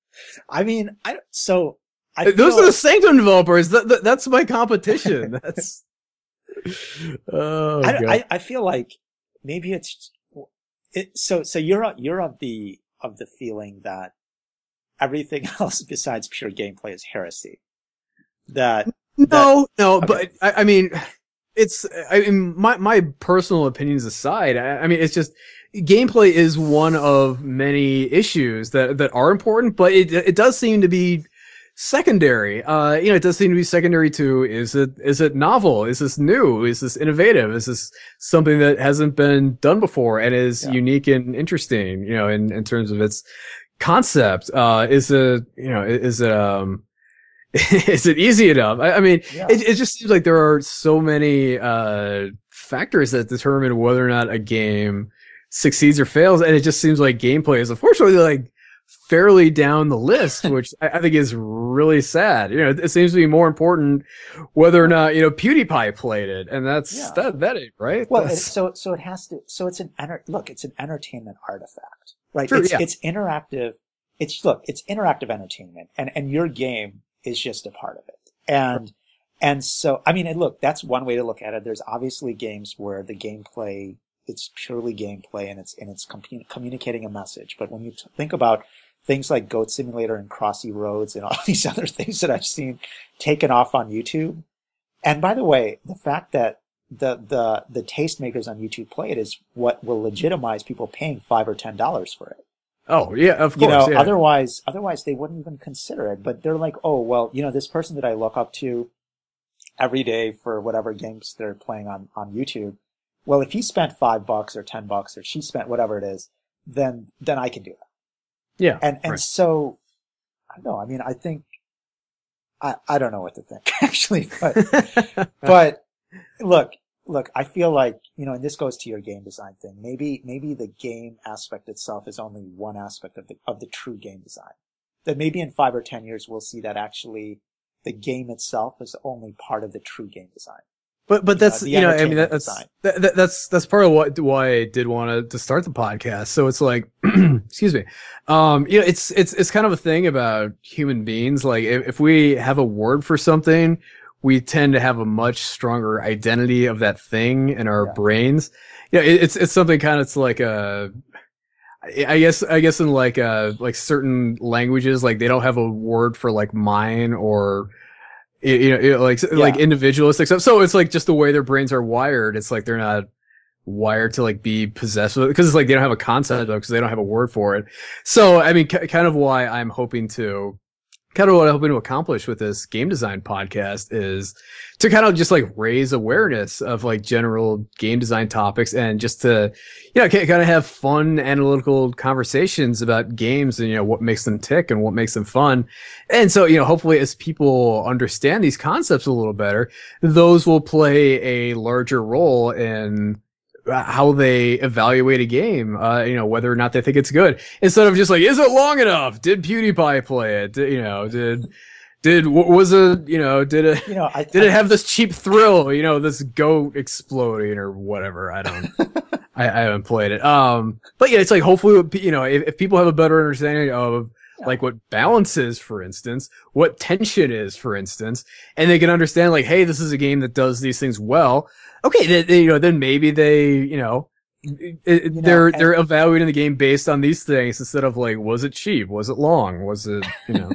i mean i so I those feel- are the sanctum developers that, that, that's my competition that's oh I, I, I feel like maybe it's it, so so you're of- you're of the of the feeling that everything else besides pure gameplay is heresy that no no Okay. but I, I mean it's i mean my my personal opinions aside I, I mean it's just gameplay is one of many issues that that are important but it it does seem to be secondary. Uh you know it does seem to be secondary to is it is it novel? Is this new? Is this innovative? Is this something that hasn't been done before and is Yeah. unique and interesting you know in in terms of its concept? Uh is it you know is it um is it easy enough? I, I mean yeah, it, it just seems like there are so many uh factors that determine whether or not a game succeeds or fails and it just seems like gameplay is unfortunately like fairly down the list, which I, I, think is really sad. You know, it seems to be more important whether or not you know PewDiePie played it, and that's yeah. that that ain't right. Well, so so it has to. So it's an enter, look. It's an entertainment artifact, right? True, it's, yeah. it's interactive. It's look. It's interactive entertainment, and and your game is just a part of it, and. Right. And so, I mean, look, that's one way to look at it. There's obviously games where the gameplay it's purely gameplay and it's and it's communicating a message. But when you t- think about things like Goat Simulator and Crossy Roads and all these other things that I've seen taken off on YouTube, and by the way, the fact that the the the tastemakers on YouTube play it is what will legitimize people paying five or ten dollars for it. Oh yeah, of course. You know, yeah. otherwise otherwise they wouldn't even consider it. But they're like, oh well, you know, this person that I look up to every day for whatever games they're playing on on YouTube well, if he spent five bucks or ten bucks or she spent whatever it is, then then I can do that. Yeah. And and right. so I don't know. I mean, I think I I don't know what to think actually, but but look, look, I feel like, you know, and this goes to your game design thing. Maybe maybe the game aspect itself is only one aspect of the of the true game design. That maybe in 5 or 10 years we'll see that actually the game itself is only part of the true game design. But but that's you know I mean that's that, that's that's part of what why I did want to to start the podcast. So it's like excuse me, um you know it's it's it's kind of a thing about human beings. Like if, if we have a word for something, we tend to have a much stronger identity of that thing in our yeah. brains. Yeah, you know, it, it's it's something kind of it's like a I guess I guess in like uh like certain languages like they don't have a word for like mine or you know, like yeah. like individualistic stuff. So it's like just the way their brains are wired. It's like they're not wired to like be possessed with because it's like they don't have a concept of because they don't have a word for it. So I mean, c- kind of why I'm hoping to kind of what I'm hoping to accomplish with this game design podcast is to kind of just like raise awareness of like general game design topics and just to, you know, kind of have fun analytical conversations about games and, you know, what makes them tick and what makes them fun. And so, you know, hopefully as people understand these concepts a little better, those will play a larger role in how they evaluate a game, uh, you know, whether or not they think it's good, instead of just like, is it long enough? Did PewDiePie play it? Did, you know, did, did, was it, you know, did it, you know, I, did I, it have this cheap thrill, you know, this goat exploding or whatever? I don't, I, I, haven't played it. Um, but yeah, it's like, hopefully, you know, if, if people have a better understanding of, like what balance is, for instance, what tension is, for instance, and they can understand like, hey, this is a game that does these things well okay, then, you know, then maybe they, you know, it, you they're know, they're evaluating the game based on these things instead of like, was it cheap? Was it long? Was it, you know?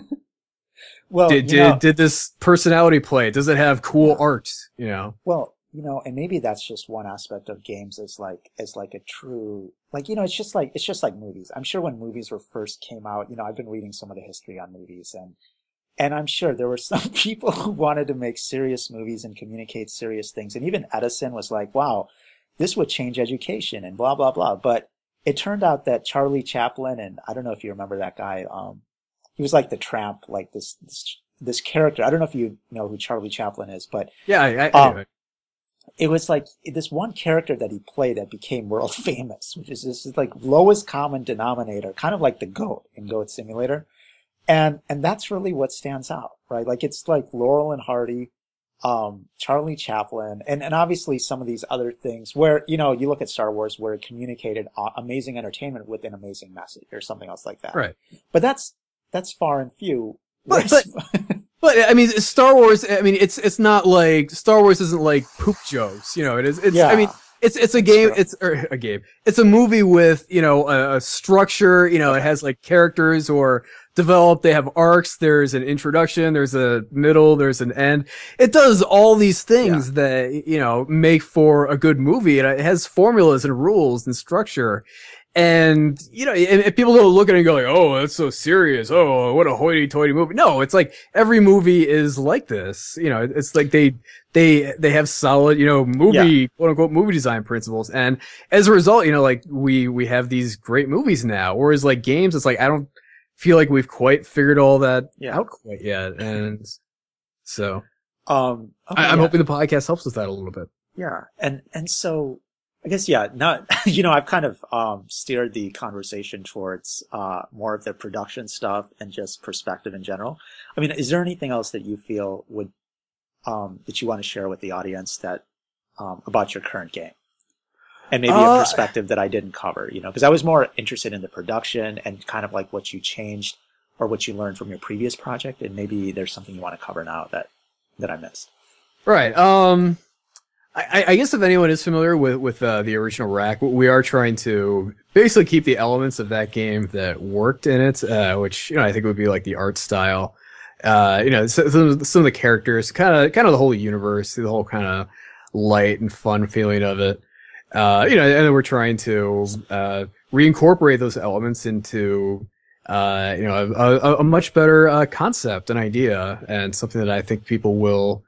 well, did did, know, did this personality play? Does it have cool yeah. art? You know. Well, you know, and maybe that's just one aspect of games is like is like a true like you know it's just like it's just like movies. I'm sure when movies were first came out, you know, I've been reading some of the history on movies and and I'm sure there were some people who wanted to make serious movies and communicate serious things. And even Edison was like, wow, this would change education and blah, blah, blah. But it turned out that Charlie Chaplin, and I don't know if you remember that guy, um, he was like the tramp, like this, this, this character. I don't know if you know who Charlie Chaplin is, but yeah, I, I, um, it was like this one character that he played that became world famous, which is this is like lowest common denominator, kind of like the goat in Goat Simulator. And, and that's really what stands out, right? Like it's like Laurel and Hardy, um, Charlie Chaplin, and, and obviously some of these other things where, you know, you look at Star Wars where it communicated amazing entertainment with an amazing message or something else like that. Right. But that's, that's far and few. But, but, but, I mean, Star Wars, I mean, it's, it's not like, Star Wars isn't like poop jokes, you know, it is, it's, yeah. I mean, it's it's a game. It's or a game. It's a movie with you know a, a structure. You know, it has like characters or developed. They have arcs. There's an introduction. There's a middle. There's an end. It does all these things yeah. that, you know, make for a good movie. And it has formulas and rules and structure. And, you know, and, people don't look at it and go like, oh, that's so serious. Oh, what a hoity toity movie. No, it's like every movie is like this. You know, it's like they, they, they have solid, you know, movie, yeah. quote unquote, movie design principles. And as a result, you know, like we, we have these great movies now. Whereas like games, it's like, I don't, feel like we've quite figured all that yeah. out quite yet. And so, um, okay, I, am yeah. hoping the podcast helps with that a little bit. Yeah. And, and so I guess yeah. Not you know I've kind of um, steered the conversation towards uh, more of the production stuff and just perspective in general. I mean, is there anything else that you feel would um, that you want to share with the audience that um, about your current game? And maybe Uh, a perspective that I didn't cover, you know, because I was more interested in the production and kind of like what you changed or what you learned from your previous project, and maybe there's something you want to cover now that that I missed. Right. Um, I, I guess if anyone is familiar with with uh, the original Wrack, we are trying to basically keep the elements of that game that worked in it, uh, which you know I think would be like the art style, uh, you know, some, some of the characters, kind of kind of the whole universe, the whole kind of light and fun feeling of it. Uh, you know, and we're trying to uh, reincorporate those elements into uh, you know, a, a, a much better uh, concept and idea, and something that I think people will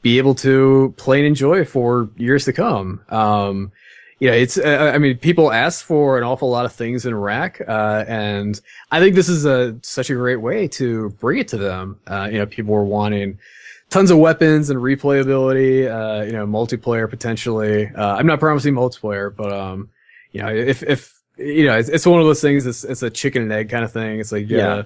be able to play and enjoy for years to come. Um, you know, it's, uh, I mean, people ask for an awful lot of things in Wrack, uh, and I think this is a, such a great way to bring it to them. Uh, you know, people were wanting tons of weapons and replayability, uh, you know, multiplayer potentially. Uh, I'm not promising multiplayer, but, um, you know, if, if, you know, it's, it's one of those things, it's, it's a chicken and egg kind of thing. It's like, yeah.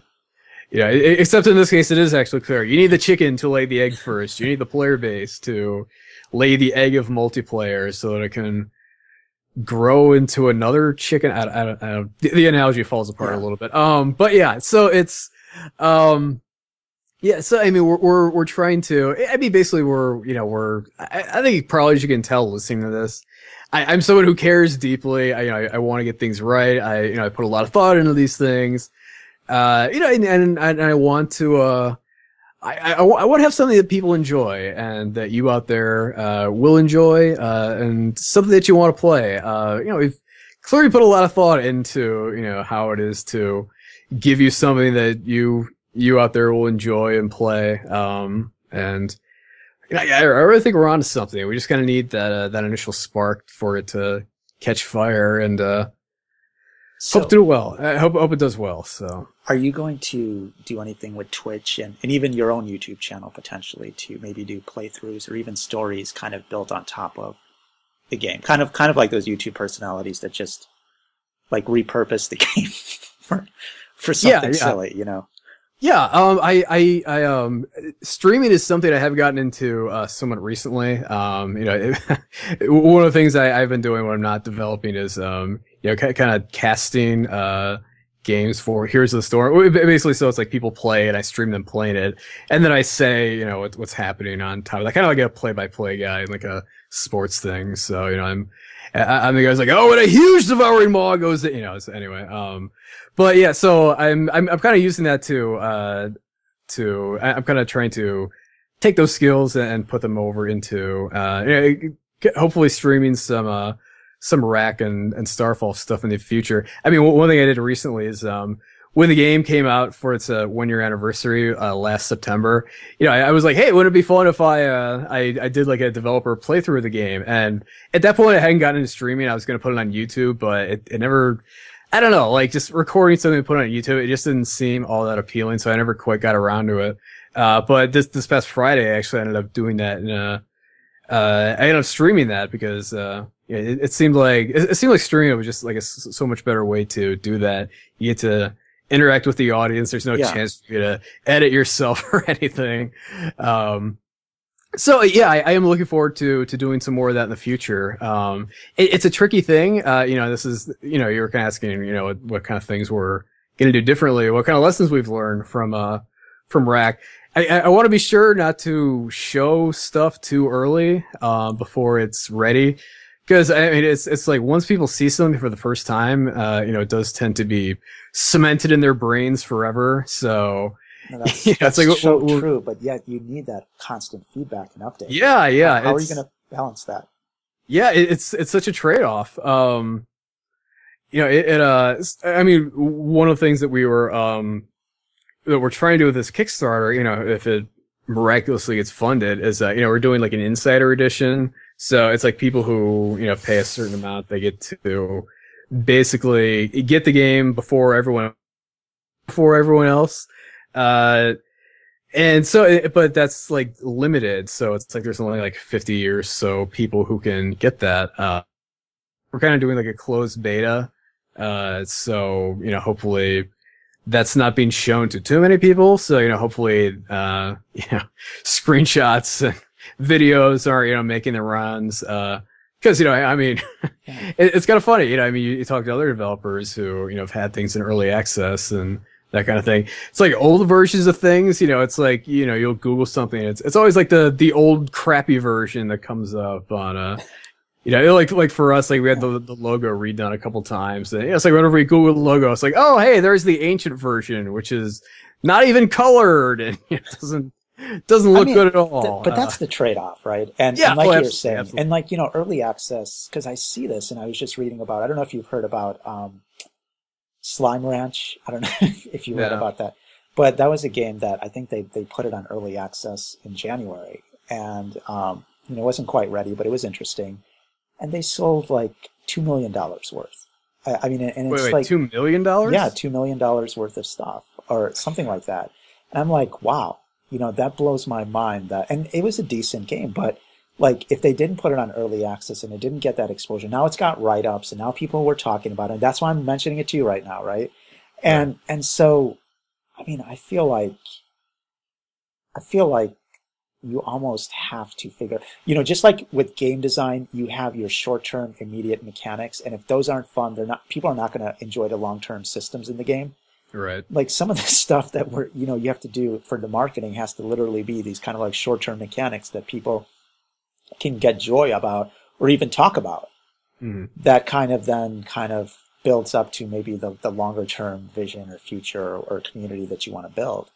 Yeah, e- except in this case, it is actually clear. You need the chicken to lay the egg first. You need the player base to lay the egg of multiplayer so that it can grow into another chicken. I, I, don't- I, the, the analogy falls apart Yeah. a little bit. Um, but yeah, so it's, um, yeah, so I mean, we're we're we're trying to. I mean, basically, we're you know we're. I, I think probably as you can tell listening to this, I, I'm someone who cares deeply. I you know I, I want to get things right. I you know I put a lot of thought into these things. Uh, you know, and and, and I want to. Uh, I, I, I want to have something that people enjoy and that you out there uh, will enjoy, uh, and something that you want to play. Uh, you know, we've clearly put a lot of thought into you know how it is to give you something that you you out there will enjoy and play. Um, and you know, I, I really think we're onto something. We just kind of need that uh, that initial spark for it to catch fire and uh, So, hope to do well. I hope hope it does well. So. are you going to do anything with Twitch and, and even your own YouTube channel potentially to maybe do playthroughs or even stories kind of built on top of the game? Kind of kind of like those YouTube personalities that just like repurpose the game for for Yeah, something yeah. silly, you know. Yeah, um, I, I, I, um, streaming is something I have gotten into, uh, somewhat recently. Um, you know, one of the things I, I've been doing when I'm not developing is, um, you know, kind of casting, uh, games for here's the story. Basically, so it's like people play and I stream them playing it. And then I say, you know, what, what's happening on top of that. Kind of like a play by play guy, like a sports thing. So, you know, I'm, I'm the guy's like, oh, and a huge devouring maw goes, you know, so anyway, um, but yeah, so I'm I'm I'm kind of using that to uh to I'm kind of trying to take those skills and put them over into uh you know, hopefully streaming some uh some Wrack and and Starfall stuff in the future. I mean, one thing I did recently is um when the game came out for its uh, one year anniversary uh, last September, you know, I, I was like, hey, wouldn't it be fun if I uh I I did like a developer playthrough of the game? And at that point, I hadn't gotten into streaming. I was going to put it on YouTube, but it, it never I don't know, like just recording something and putting it on YouTube, it just didn't seem all that appealing, so I never quite got around to it. Uh, but this this past Friday, I actually ended up doing that, and uh, uh, I ended up streaming that because uh, yeah, it, it seemed like it, it seemed like streaming was just like a so much better way to do that. You get to interact with the audience. There's no Yeah. chance for you to edit yourself or anything. Um, so yeah, I, I am looking forward to to doing some more of that in the future. Um, it, it's a tricky thing. Uh, you know, this is you know you were kind of asking you know what, what kind of things we're going to do differently, what kind of lessons we've learned from uh from Wrack. I, I, I want to be sure not to show stuff too early uh, before it's ready. Because I mean, it's it's like once people see something for the first time, uh, you know, it does tend to be cemented in their brains forever. So No, that's, that's like, so well, true, but yet you need that constant feedback and update. yeah, yeah. How, how are you going to balance that? yeah it, it's it's such a trade-off um you know it, it uh i mean one of the things that we were um that we're trying to do with this kickstarter you know if it miraculously gets funded is uh you know we're doing like an insider edition so it's like people who you know pay a certain amount they get to basically get the game before everyone before everyone else uh and so, but that's like limited. So it's like there's only like 50 or so people who can get that. Uh, we're kind of doing like a closed beta. Uh, so you know, hopefully that's not being shown to too many people. So you know, hopefully, uh, you know, screenshots and videos are you know making the runs. Uh, because you know, I, I mean, Yeah. it, it's kind of funny. You know, I mean, you, you talk to other developers who you know have had things in early access and that kind of thing. It's like old versions of things. You know, it's like you know you'll Google something. It's it's always like the the old crappy version that comes up on uh You know, like like for us, like we had the, the logo redone a couple times, and it's like whenever we Google the logo, it's like, oh hey, there's the ancient version, which is not even colored and it doesn't doesn't I look mean, good at Th- all. but Uh, that's the trade-off, right? And, Yeah, and like oh, you're absolutely, saying, absolutely. and like you know, early access because I see this, and I was just reading about. I don't know if you've heard about um, Slime Ranch. I don't know if you read Yeah. about that, but that was a game that I think they they put it on early access in January, and um, you know, it wasn't quite ready, but it was interesting, and they sold like two million dollars worth. I, I mean, and it's wait, wait, like two million dollars? yeah, two million dollars worth of stuff or something like that. And I'm like, wow, you know, that blows my mind. That and it was a decent game, but like if they didn't put it on early access and it didn't get that exposure, now it's got write ups and now people were talking about it. And that's why I'm mentioning it to you right now, right? And and so, I mean, I feel like I feel like you almost have to figure you know just like with game design you have your short-term immediate mechanics and if those aren't fun they're not people are not going to enjoy the long-term systems in the game right. like some of the stuff that we're you know you have to do for the marketing has to literally be these kind of like short-term mechanics that people can get joy about or even talk about Mhm. that kind of then kind of builds up to maybe the, the longer term vision or future or, or community that you want to build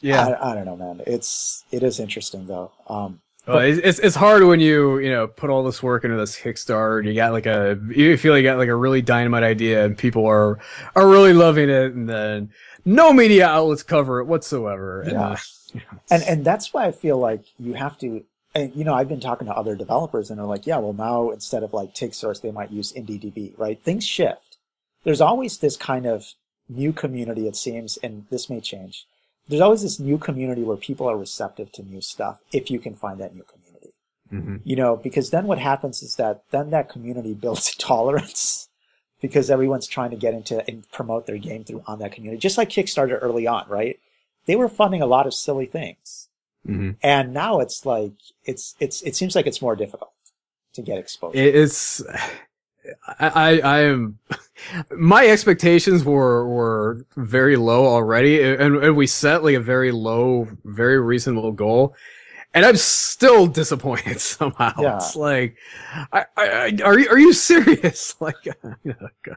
Yeah. I, I don't know man it's it is interesting though um Well, it's, it's it's hard when you you know put all this work into this Kickstarter and you got like a you feel like you got like a really dynamite idea and people are are really loving it and then no media outlets cover it whatsoever. And, Yeah. uh, and and that's why I feel like you have to. And you know, I've been talking to other developers, and they're like, "Yeah, well, now instead of like TigSource, they might use IndieDB, right? Things shift. There's always this kind of new community, it seems, and this may change. There's always this new community where people are receptive to new stuff if you can find that new community. mhm. You know, because then what happens is that then that community builds tolerance because everyone's trying to get into and promote their game through on that community. Just like Kickstarter early on, right? They were funding a lot of silly things. Mhm. And now it's like it's it's it seems like it's more difficult to get exposure. It's I, I I am my expectations were were very low already and, and we set like a very low very reasonable goal and I'm still disappointed somehow. Yeah. It's like, I, I, I, are you are you serious? Like, oh God.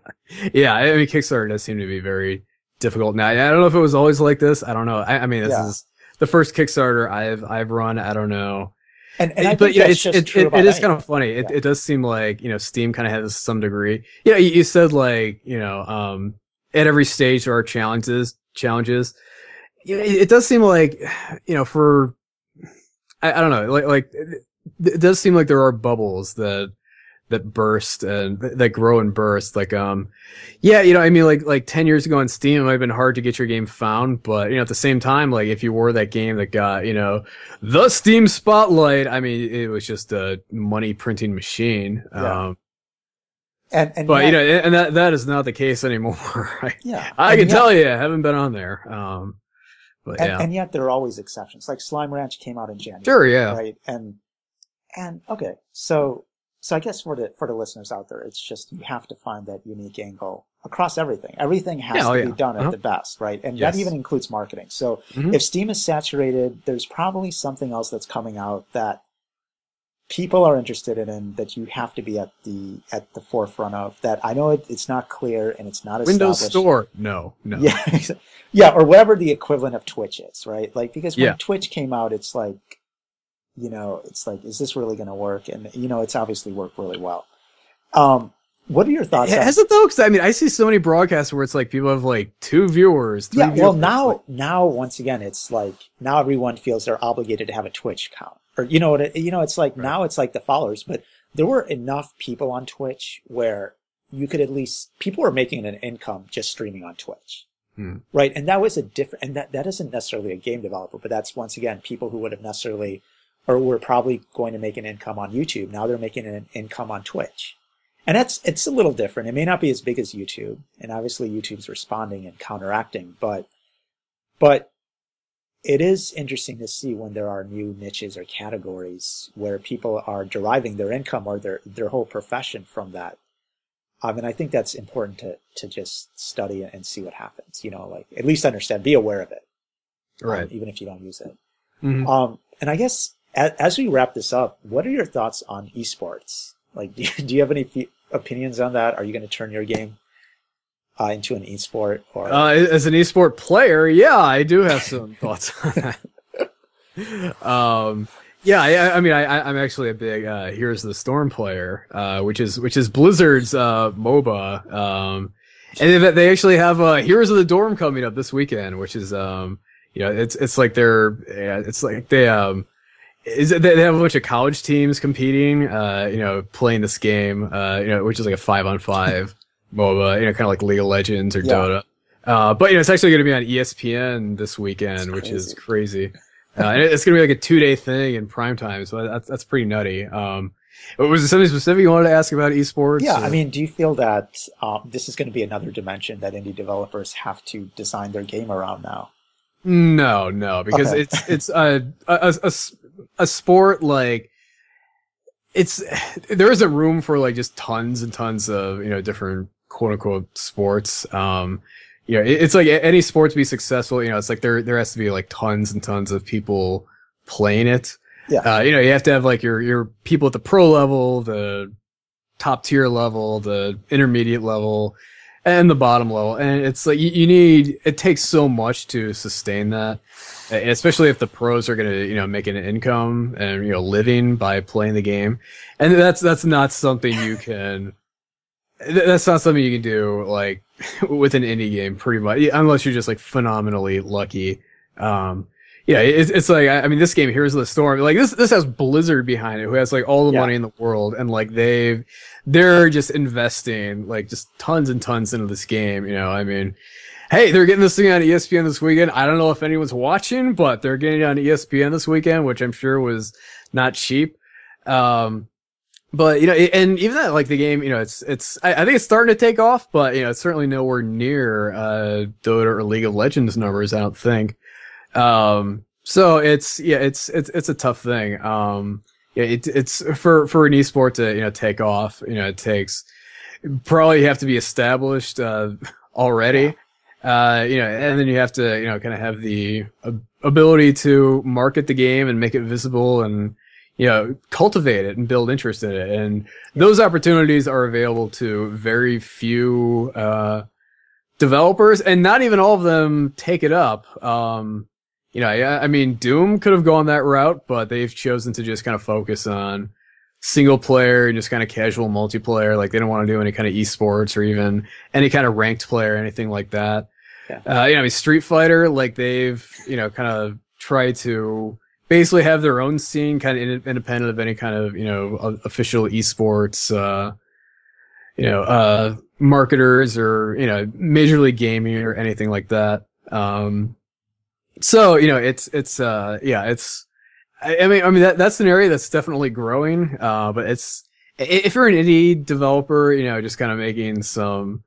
yeah. I mean, Kickstarter does seem to be very difficult now. I don't know if it was always like this. I don't know. I, I mean, this Yeah. is the first Kickstarter I've I've run. I don't know. And and but yeah, it's, it, it, it is kind of funny. It, Yeah. it does seem like you know Steam kind of has some degree. You know, you, you said like you know um at every stage there are challenges challenges. It, it does seem like you know for I, I don't know like like it does seem like there are bubbles that that burst and that grow and burst like um yeah you know i mean like like 10 years ago on steam it might have been hard to get your game found but you know at the same time like if you were that game that got you know the steam spotlight i mean it was just a money printing machine Yeah. um and and but yet- you know and that that is not the case anymore I, yeah, I can yet- tell you i haven't been on there um but and, yeah and yet there are always exceptions. Like Slime Ranch came out in January, sure yeah right? And and okay, so so I guess for the for the listeners out there, it's just you have to find that unique angle across everything. Everything has Yeah, oh, to yeah. be done Uh-huh. at the best, right? And Yes. that even includes marketing. So Mhm. if Steam is saturated, there's probably something else that's coming out that people are interested in and that you have to be at the at the forefront of that i know it, it's not clear and it's not windows store no no Yeah, yeah, or whatever the equivalent of Twitch is, right? Like because when Yeah. Twitch came out, it's like, you know, it's like, is this really going to work? And you know, it's obviously worked really well. Um, what are your thoughts? on, has it though? Because I mean, I see so many broadcasts where it's like people have like two viewers, three yeah, well, viewers, now, like- now once again, it's like now everyone feels they're obligated to have a Twitch account, or you know what? It, you know, it's like Right. now it's like the followers, but there were enough people on Twitch where you could at least people were making an income just streaming on Twitch. Hmm. Right. And that was a different, and that, that isn't necessarily a game developer, but that's once again people who would have necessarily, or were probably going to make an income on YouTube. Now they're making an income on Twitch. and that's it's a little different. It may not be as big as YouTube, and obviously YouTube's responding and counteracting, but but it is interesting to see when there are new niches or categories where people are deriving their income or their their whole profession from that. I mean, I think that's important to to just study and see what happens. You know, like at least understand, be aware of it, um, Right. even if you don't use it. Mhm. Um, and I guess as, we wrap this up, what are your thoughts on esports? Like, do you, do you have any fe- opinions on that? Are you going to turn your game uh, into an esport? Or Uh, as an esport player, yeah, I do have some thoughts on that. um, yeah, I, I mean, I, I'm actually a big uh, Heroes of the Storm player, uh, which is which is Blizzard's uh, MOBA, um, and they, they actually have uh, Heroes of the Dorm coming up this weekend, which is um, you know, it's it's like they're it's like they um. Is it, they have a bunch of college teams competing, uh, you know, playing this game, uh, you know, which is like a five on five MOBA, you know, kind of like League of Legends or Yeah. Dota. Uh, but you know, it's actually going to be on ESPN this weekend, which is crazy. Uh, and it's going to be like a two day thing in prime time, so that's that's pretty nutty. Um, was there something specific you wanted to ask about esports? yeah, or- I mean, do you feel that um, this is going to be another dimension that indie developers have to design their game around now? No, no, because Okay. it's it's a, a, a- a sport like it's there isn't room for like just tons and tons of you know different quote unquote sports. Um, you know, it- it's like any sport to be successful. You know, it's like there there has to be like tons and tons of people playing it. Yeah. Uh, you know, you have to have like your your people at the pro level, the top tier level, the intermediate level, and the bottom level. And it's like you, you need it takes so much to sustain that, and especially if the pros are gonna you know make an income and you know living by playing the game, and that's that's not something you can. That's not something you can do like with an indie game, pretty much, unless you're just like phenomenally lucky. Um, yeah, it's, it's like I mean, this game Heroes of the Storm, like this this has Blizzard behind it, who has like all the Yeah. money in the world, and like they've they're just investing like just tons and tons into this game. You know, I mean, hey, they're getting this thing on ESPN this weekend. I don't know if anyone's watching, but they're getting it on ESPN this weekend, which I'm sure was not cheap. Um, but you know, and even that, like the game, you know, it's it's. I, I think it's starting to take off, but you know, it's certainly nowhere near uh, Dota or League of Legends numbers. I don't think. Um, so it's yeah, it's it's it's a tough thing. Um, yeah, it, it's for for an esport to you know take off. You know, it takes probably you have to be established uh, already. Uh, you know, and then you have to you know kind of have the ab- ability to market the game and make it visible and you know cultivate it and build interest in it. And those opportunities are available to very few uh, developers, and not even all of them take it up. Um, you know, I, I mean, Doom could have gone that route, but they've chosen to just kind of focus on single player and just kind of casual multiplayer. Like they don't want to do any kind of esports or even any kind of ranked player or anything like that. Yeah. Uh, you know, I mean, Street Fighter, like they've, you know, kind of tried to basically have their own scene kind of in, independent of any kind of, you know, official esports, uh, you know, uh, marketers or, you know, major league gaming or anything like that. Um, so, you know, it's, it's, uh, yeah, it's, I, I mean, I mean, that, that's an area that's definitely growing. Uh, but it's, if you're an indie developer, you know, just kind of making some,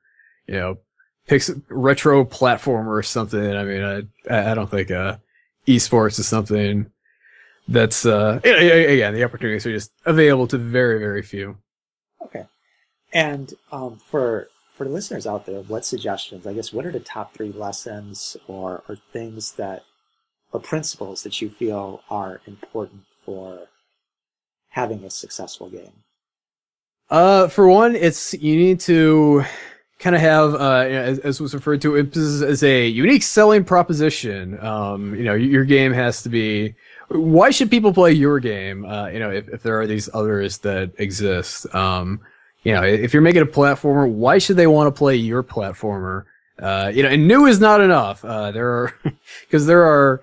you know, pix retro platformer or something. I mean, I, I don't think, uh, esports is something that's, uh, again, the opportunities are just available to very, very few. Okay. And um, for for the listeners out there, what suggestions? I guess what are the top three lessons or or things that or principles that you feel are important for having a successful game? Uh, for one, it's you need to kind of have, uh, you know, as, as was referred to as a unique selling proposition. Um, you know, your game has to be. Why should people play your game? Uh, you know, if, if there are these others that exist. Um, you know, if you're making a platformer, why should they want to play your platformer? Uh, you know, and new is not enough. Uh, there are, because there are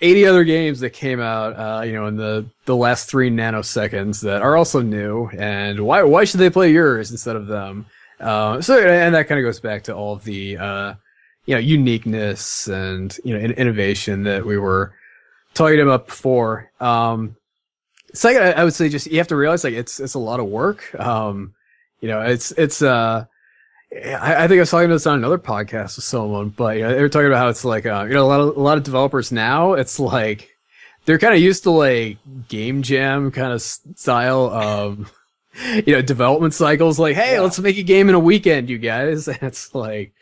80 other games that came out, uh, you know, in the, the last three nanoseconds that are also new. And why, why should they play yours instead of them? Uh, so, and that kind of goes back to all of the, uh, you know, uniqueness and, you know, in- innovation that we were talking about before. Um, second, I, I would say just, you have to realize like it's, it's a lot of work. Um, you know, it's it's uh. I, I think I was talking about this on another podcast with someone, but you know, they were talking about how it's like, uh, you know, a lot of a lot of developers now, it's like they're kind of used to like game jam kind of style of, you know, development cycles. Like, hey, Yeah. let's make a game in a weekend, you guys. And it's like,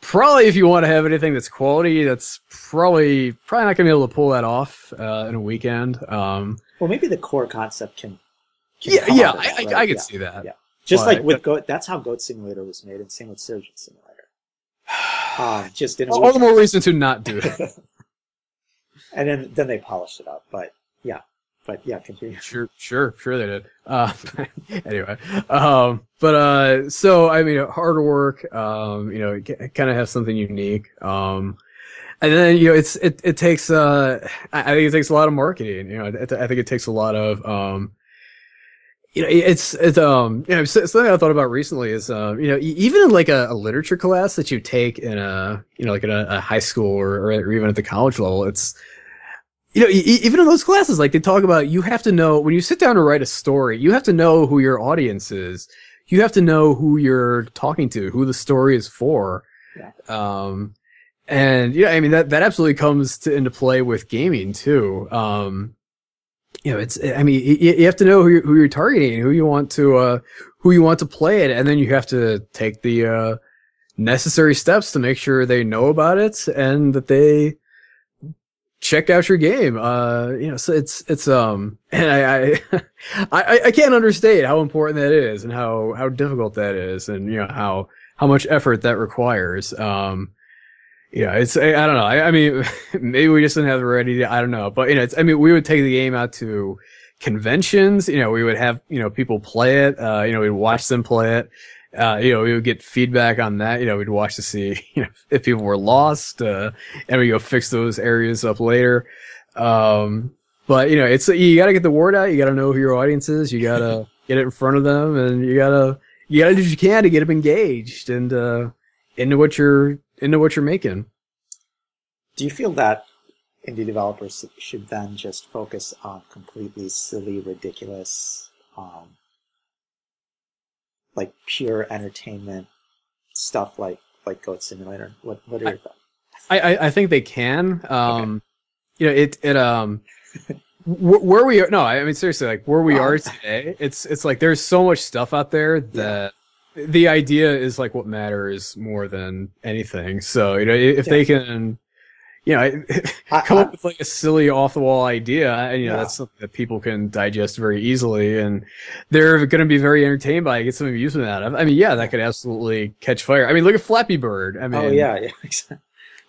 probably if you want to have anything that's quality, that's probably probably not gonna be able to pull that off uh, in a weekend. Um, Well, maybe the core concept can. can yeah, yeah, of I, that, I. I could Yeah. see that. Yeah. Just But- like with Goat, that's how Goat Simulator was made, and same with Surgeon Simulator. Um, just a All the more reason to not do it. and then then they polished it up. But yeah, but yeah, continue. Sure, sure, sure they did. Uh, anyway, um, but uh, so I mean, hard work. Um, you know, kind of have something unique. Um, and then you know, it's it it takes uh, I I think it takes a lot of marketing. You know, I, I think it takes a lot of um. You know, it's it's um you know something I thought about recently is um you know even in like a, a literature class that you take in a you know like in a, a high school or, or even at the college level it's you know, even in those classes, like they talk about, you have to know when you sit down to write a story, you have to know who your audience is. You have to know who you're talking to, who the story is for. Yeah. Um, and yeah, I mean that that absolutely comes to, into play with gaming too. Um, you know, it's I mean you, you have to know who you're, who you're targeting, who you want to uh, who you want to play it, and then you have to take the uh, necessary steps to make sure they know about it and that they check out your game. Uh, you know, so it's it's um, and I I I, I can't understate how important that is and how how difficult that is, and you know how how much effort that requires. Um, yeah, it's I, I don't know. I, I mean, maybe we just didn't have the ready. I don't know, but you know, it's I mean, we would take the game out to conventions. You know, we would have you know people play it. Uh, you know, we'd watch them play it. Uh, you know, we would get feedback on that. You know, we'd watch to see you know if people were lost, uh, and we go fix those areas up later. Um, but you know, it's you got to get the word out. You got to know who your audience is. You got to get it in front of them, and you gotta you gotta do what you can to get them engaged and uh, into what you're into what you're making. Do you feel that indie developers should then just focus on completely silly, ridiculous, um, like pure entertainment stuff, like like Goat Simulator? What What are your thoughts? I, I, I think they can. Um, you know, it, it, um, where we are, no, I mean, seriously, like where we are today, it's, it's like there's so much stuff out there that the idea is like what matters more than anything. So, you know, if they can, you know, I- come I- up with like a silly off the wall idea, and you know, Yeah. that's something that people can digest very easily, and they're going to be very entertained by it, get some amusement out of. I mean, yeah, that could absolutely catch fire. I mean, look at Flappy Bird. I oh, mean, oh yeah, yeah. exactly.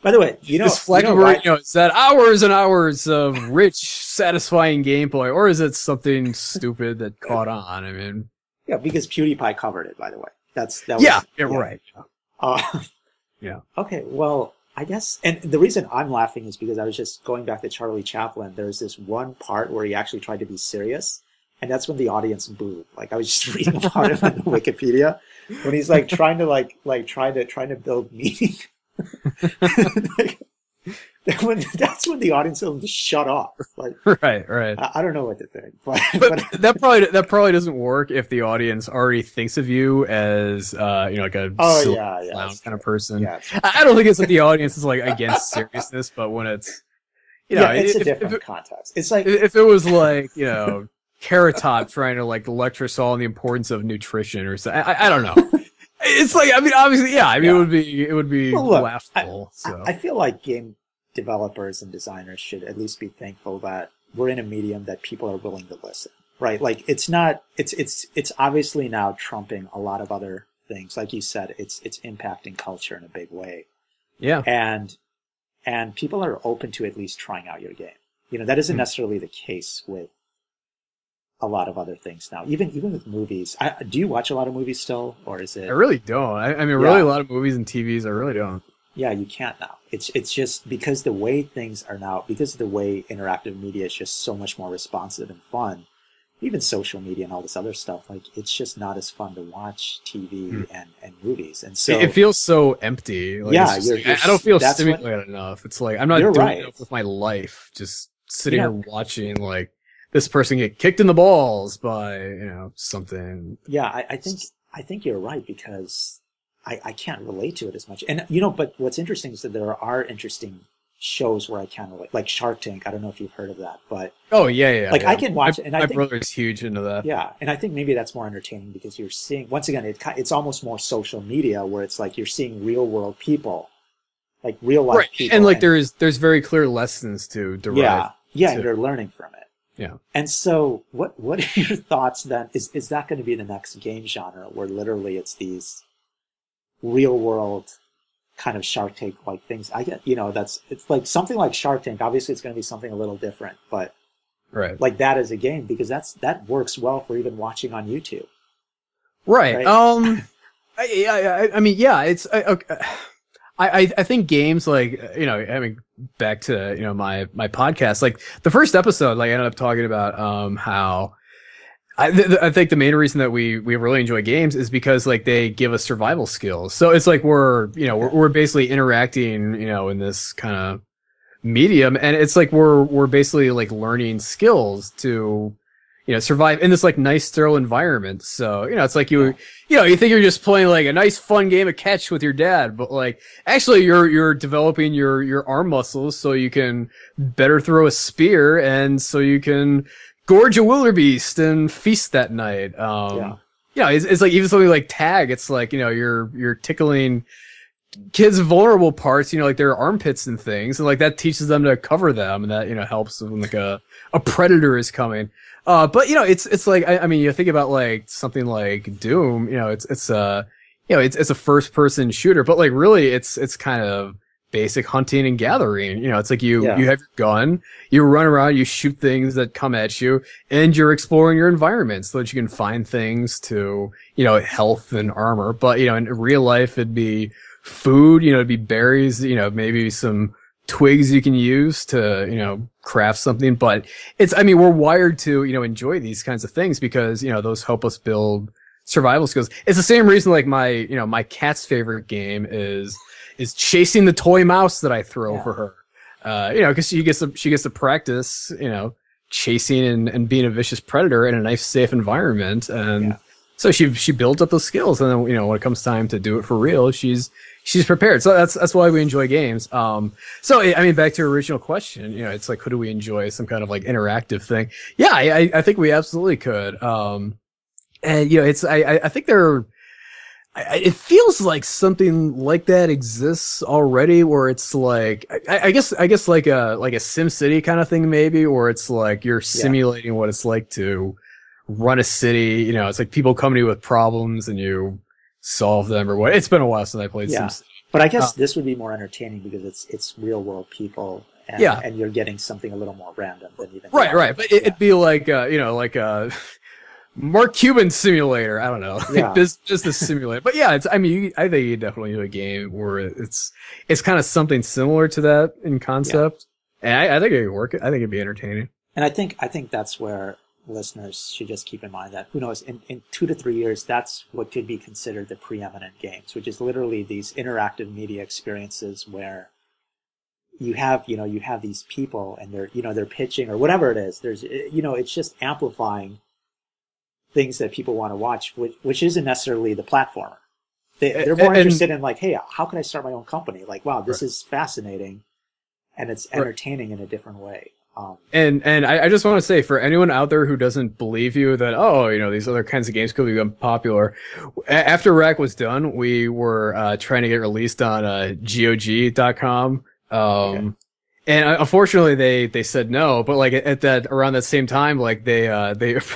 By the way, you know, is Flappy you know Bird, you know, is that hours and hours of rich, satisfying gameplay, or is it something stupid that caught on? I mean, yeah, because PewDiePie covered it. By the way, that's that was yeah, yeah, right. Uh, Yeah. Okay, well, I guess, and the reason I'm laughing is because I was just going back to Charlie Chaplin. There's this one part where he actually tried to be serious, and that's when the audience booed. Like I was just reading about it on Wikipedia when he's like trying to like like trying to trying to build meaning. like, when, that's when the audience will to shut off. Like right, right. I, I don't know what to think, but, But but that probably that probably doesn't work if the audience already thinks of you as uh, you know like a oh yeah, yeah, clown kind of person. yeah. I I don't think it's that the audience is like against seriousness, but when it's you know yeah, it's if, a different if, context. It's like if it was like you know Carrot Top trying to like lecture us all on the importance of nutrition or something, I, I, I don't know. It's like I mean, obviously, yeah. I mean, Yeah. it would be it would be Well, look, laughable. so I, I feel like game developers and designers should at least be thankful that we're in a medium that people are willing to listen. Right? Like it's not it's it's it's obviously now trumping a lot of other things. Like you said, it's it's impacting culture in a big way. yeah, And and people are open to at least trying out your game. You know, that isn't Hmm. necessarily the case with a lot of other things now. Even even with movies. I, do you watch a lot of movies still or is it I really don't. I, I mean, really, a lot of movies and TVs, I really don't. Yeah, you can't now. It's it's just because the way things are now, because of the way interactive media is just so much more responsive and fun. Even social media and all this other stuff, like it's just not as fun to watch TV Hmm. and, and movies. And so it, it feels so empty. Like, Yeah, just you're- you're I, I don't feel that's what- stimulated enough. It's like I'm not doing right. enough with my life. Just sitting You here watching like this person get kicked in the balls by you know something. yeah, I, I think I think you're right because I, I can't relate to it as much. And you know, but what's interesting is that there are interesting shows where I can relate, like Shark Tank. I don't know if you've heard of that, but Oh yeah, yeah. like yeah. I can watch my, it, and I my think brother's huge into that. yeah, and I think maybe that's more entertaining because you're seeing once again it it's almost more social media where it's like you're seeing real world people, like real life right. people, And like there's there's very clear lessons to derive. yeah yeah, to- and you're learning from it. Yeah. And so, what what are your thoughts then? Is is that going to be the next game genre where literally it's these real world kind of Shark Tank like things? I get you know that's it's like something like Shark Tank. Obviously, it's going to be something a little different, but Right. like that as a game because that's that works well for even watching on YouTube. Right. Right? Um. I, I, I, I mean, yeah. It's I, okay. I, I I think games like you know, I mean, back to you know my my podcast. Like the first episode, like I ended up talking about um how. I, th- th- I think the main reason that we, we really enjoy games is because like they give us survival skills. So it's like we're you know we're, we're basically interacting you know in this kind of medium, and it's like we're we're basically like learning skills to you know survive in this like nice sterile environment. So you know it's like you you know you think you're just playing like a nice fun game of catch with your dad, but like actually you're you're developing your your arm muscles so you can better throw a spear and so you can gorge a wildebeest and feast that night. Um, Yeah. You know, it's, it's like even something like tag. It's like you know you're you're tickling kids' vulnerable parts. You know, like their armpits and things, and like that teaches them to cover them, and that you know helps when like a a predator is coming. Uh, but you know, it's it's like I, I mean, you think about like something like Doom. You know, it's it's a you know it's it's a first person shooter, but like really, it's it's kind of basic hunting and gathering. You know, it's like you Yeah. you have your gun, you run around, you shoot things that come at you, and you're exploring your environment so that you can find things to you know health and armor. But you know, in real life, it'd be food. You know, it'd be berries. You know, maybe some twigs you can use to you know craft something but it's i mean we're wired to you know enjoy these kinds of things because you know those help us build survival skills it's the same reason like my you know my cat's favorite game is is chasing the toy mouse that i throw Yeah. for her. Uh you know because she gets to she gets to practice you know chasing and, and being a vicious predator in a nice safe environment. And Yeah. so she she builds up those skills. And then you know when it comes time to do it for real she's she's prepared. So that's that's why we enjoy games. Um so i mean back to your original question you know it's like could do we enjoy? Some kind of like interactive thing. Yeah i i, think we absolutely could. Um and you know it's i, I think there are I, it feels like something like that exists already where it's like I, I guess i guess like a like a SimCity kind of thing maybe where it's like you're simulating what it's like to run a city you know it's like people come to you with problems and you solve them or what it's been a while since i played Yeah. sim But I guess Uh, this would be more entertaining because it's it's real world people, and, Yeah. and you're getting something a little more random than even Right, right. But it, Yeah. it'd be like, uh, you know, like a Mark Cuban simulator. I don't know, Yeah. like this, just a simulator. But yeah, it's. I mean, you, I think you definitely do a game where it's it's kind of something similar to that in concept, and I, I think it would work. I think it'd be entertaining. And I think I think that's where listeners should just keep in mind that who knows in, in two to three years that's what could be considered the preeminent games, which is literally these interactive media experiences where you have you know you have these people and they're you know they're pitching or whatever it is. There's you know it's just amplifying things that people want to watch, which which isn't necessarily the platformer. They, they're more And- interested in like, hey, how can I start my own company? Like, wow, this is fascinating, and it's Right. entertaining in a different way. Um, And and I, I just want to say for anyone out there who doesn't believe you that oh you know these other kinds of games could become popular, a- after Wrack was done, we were uh, trying to get released on uh, GOG.com. Um, Okay. and uh, unfortunately they they said no. But like at that around that same time, like they uh, they.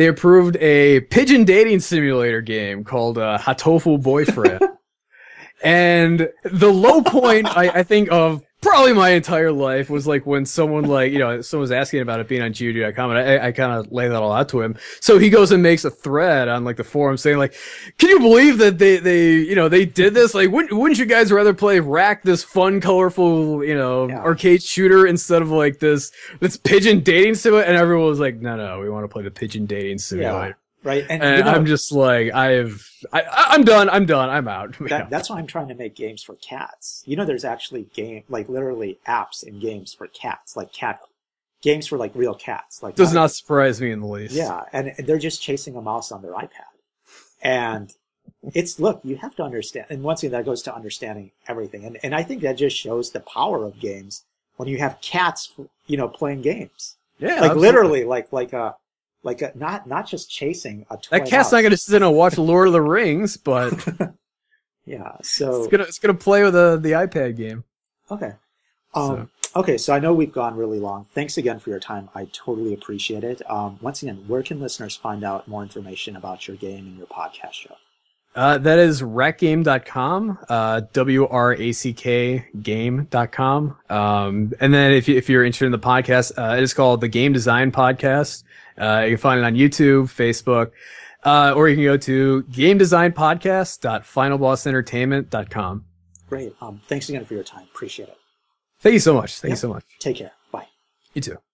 They approved a pigeon dating simulator game called uh, Hatoful Boyfriend. And the low point, I, I think, of probably my entire life was like when someone like, you know, someone was asking about it being on GOG.com and I, I kind of lay that all out to him. So he goes and makes a thread on like the forum saying like, can you believe that they, they, you know, they did this? Like, wouldn't, wouldn't you guys rather play Wrack, this fun, colorful, you know, Yeah. arcade shooter instead of like this, this pigeon dating simulator? And everyone was like, no, no, we want to play the pigeon dating simulator. Right? And, And you know, I'm just like, I've, I, I- I'm done. I'm done. I'm out. That, that's why I'm trying to make games for cats. You know, there's actually game, like literally apps and games for cats, like cat games for like real cats. Like Does not surprise me in the least. yeah, and they're just chasing a mouse on their iPad. And it's look, you have to understand, and once again, that goes to understanding everything, and and I think that just shows the power of games when you have cats, you know, playing games, Yeah, like absolutely. literally, like like a like a not not just chasing a toy That cat's mouse. not going to sit and watch Lord of the Rings, but yeah. So it's gonna it's gonna play with the the iPad game. okay, um, okay. So I know we've gone really long. Thanks again for your time. I totally appreciate it. Um, once again, where can listeners find out more information about your game and your podcast show? Uh, that is wrackgame.com, uh, W-R-A-C-K game.com. Um, and then if, you, if you're interested in the podcast, uh, it is called the Game Design Podcast. Uh, you can find it on YouTube, Facebook, uh, or you can go to game design podcast.finalbossentertainment.com. Great. Um, thanks again for your time. Appreciate it. Thank you so much. Thank Yeah. you so much. Take care. Bye. You too.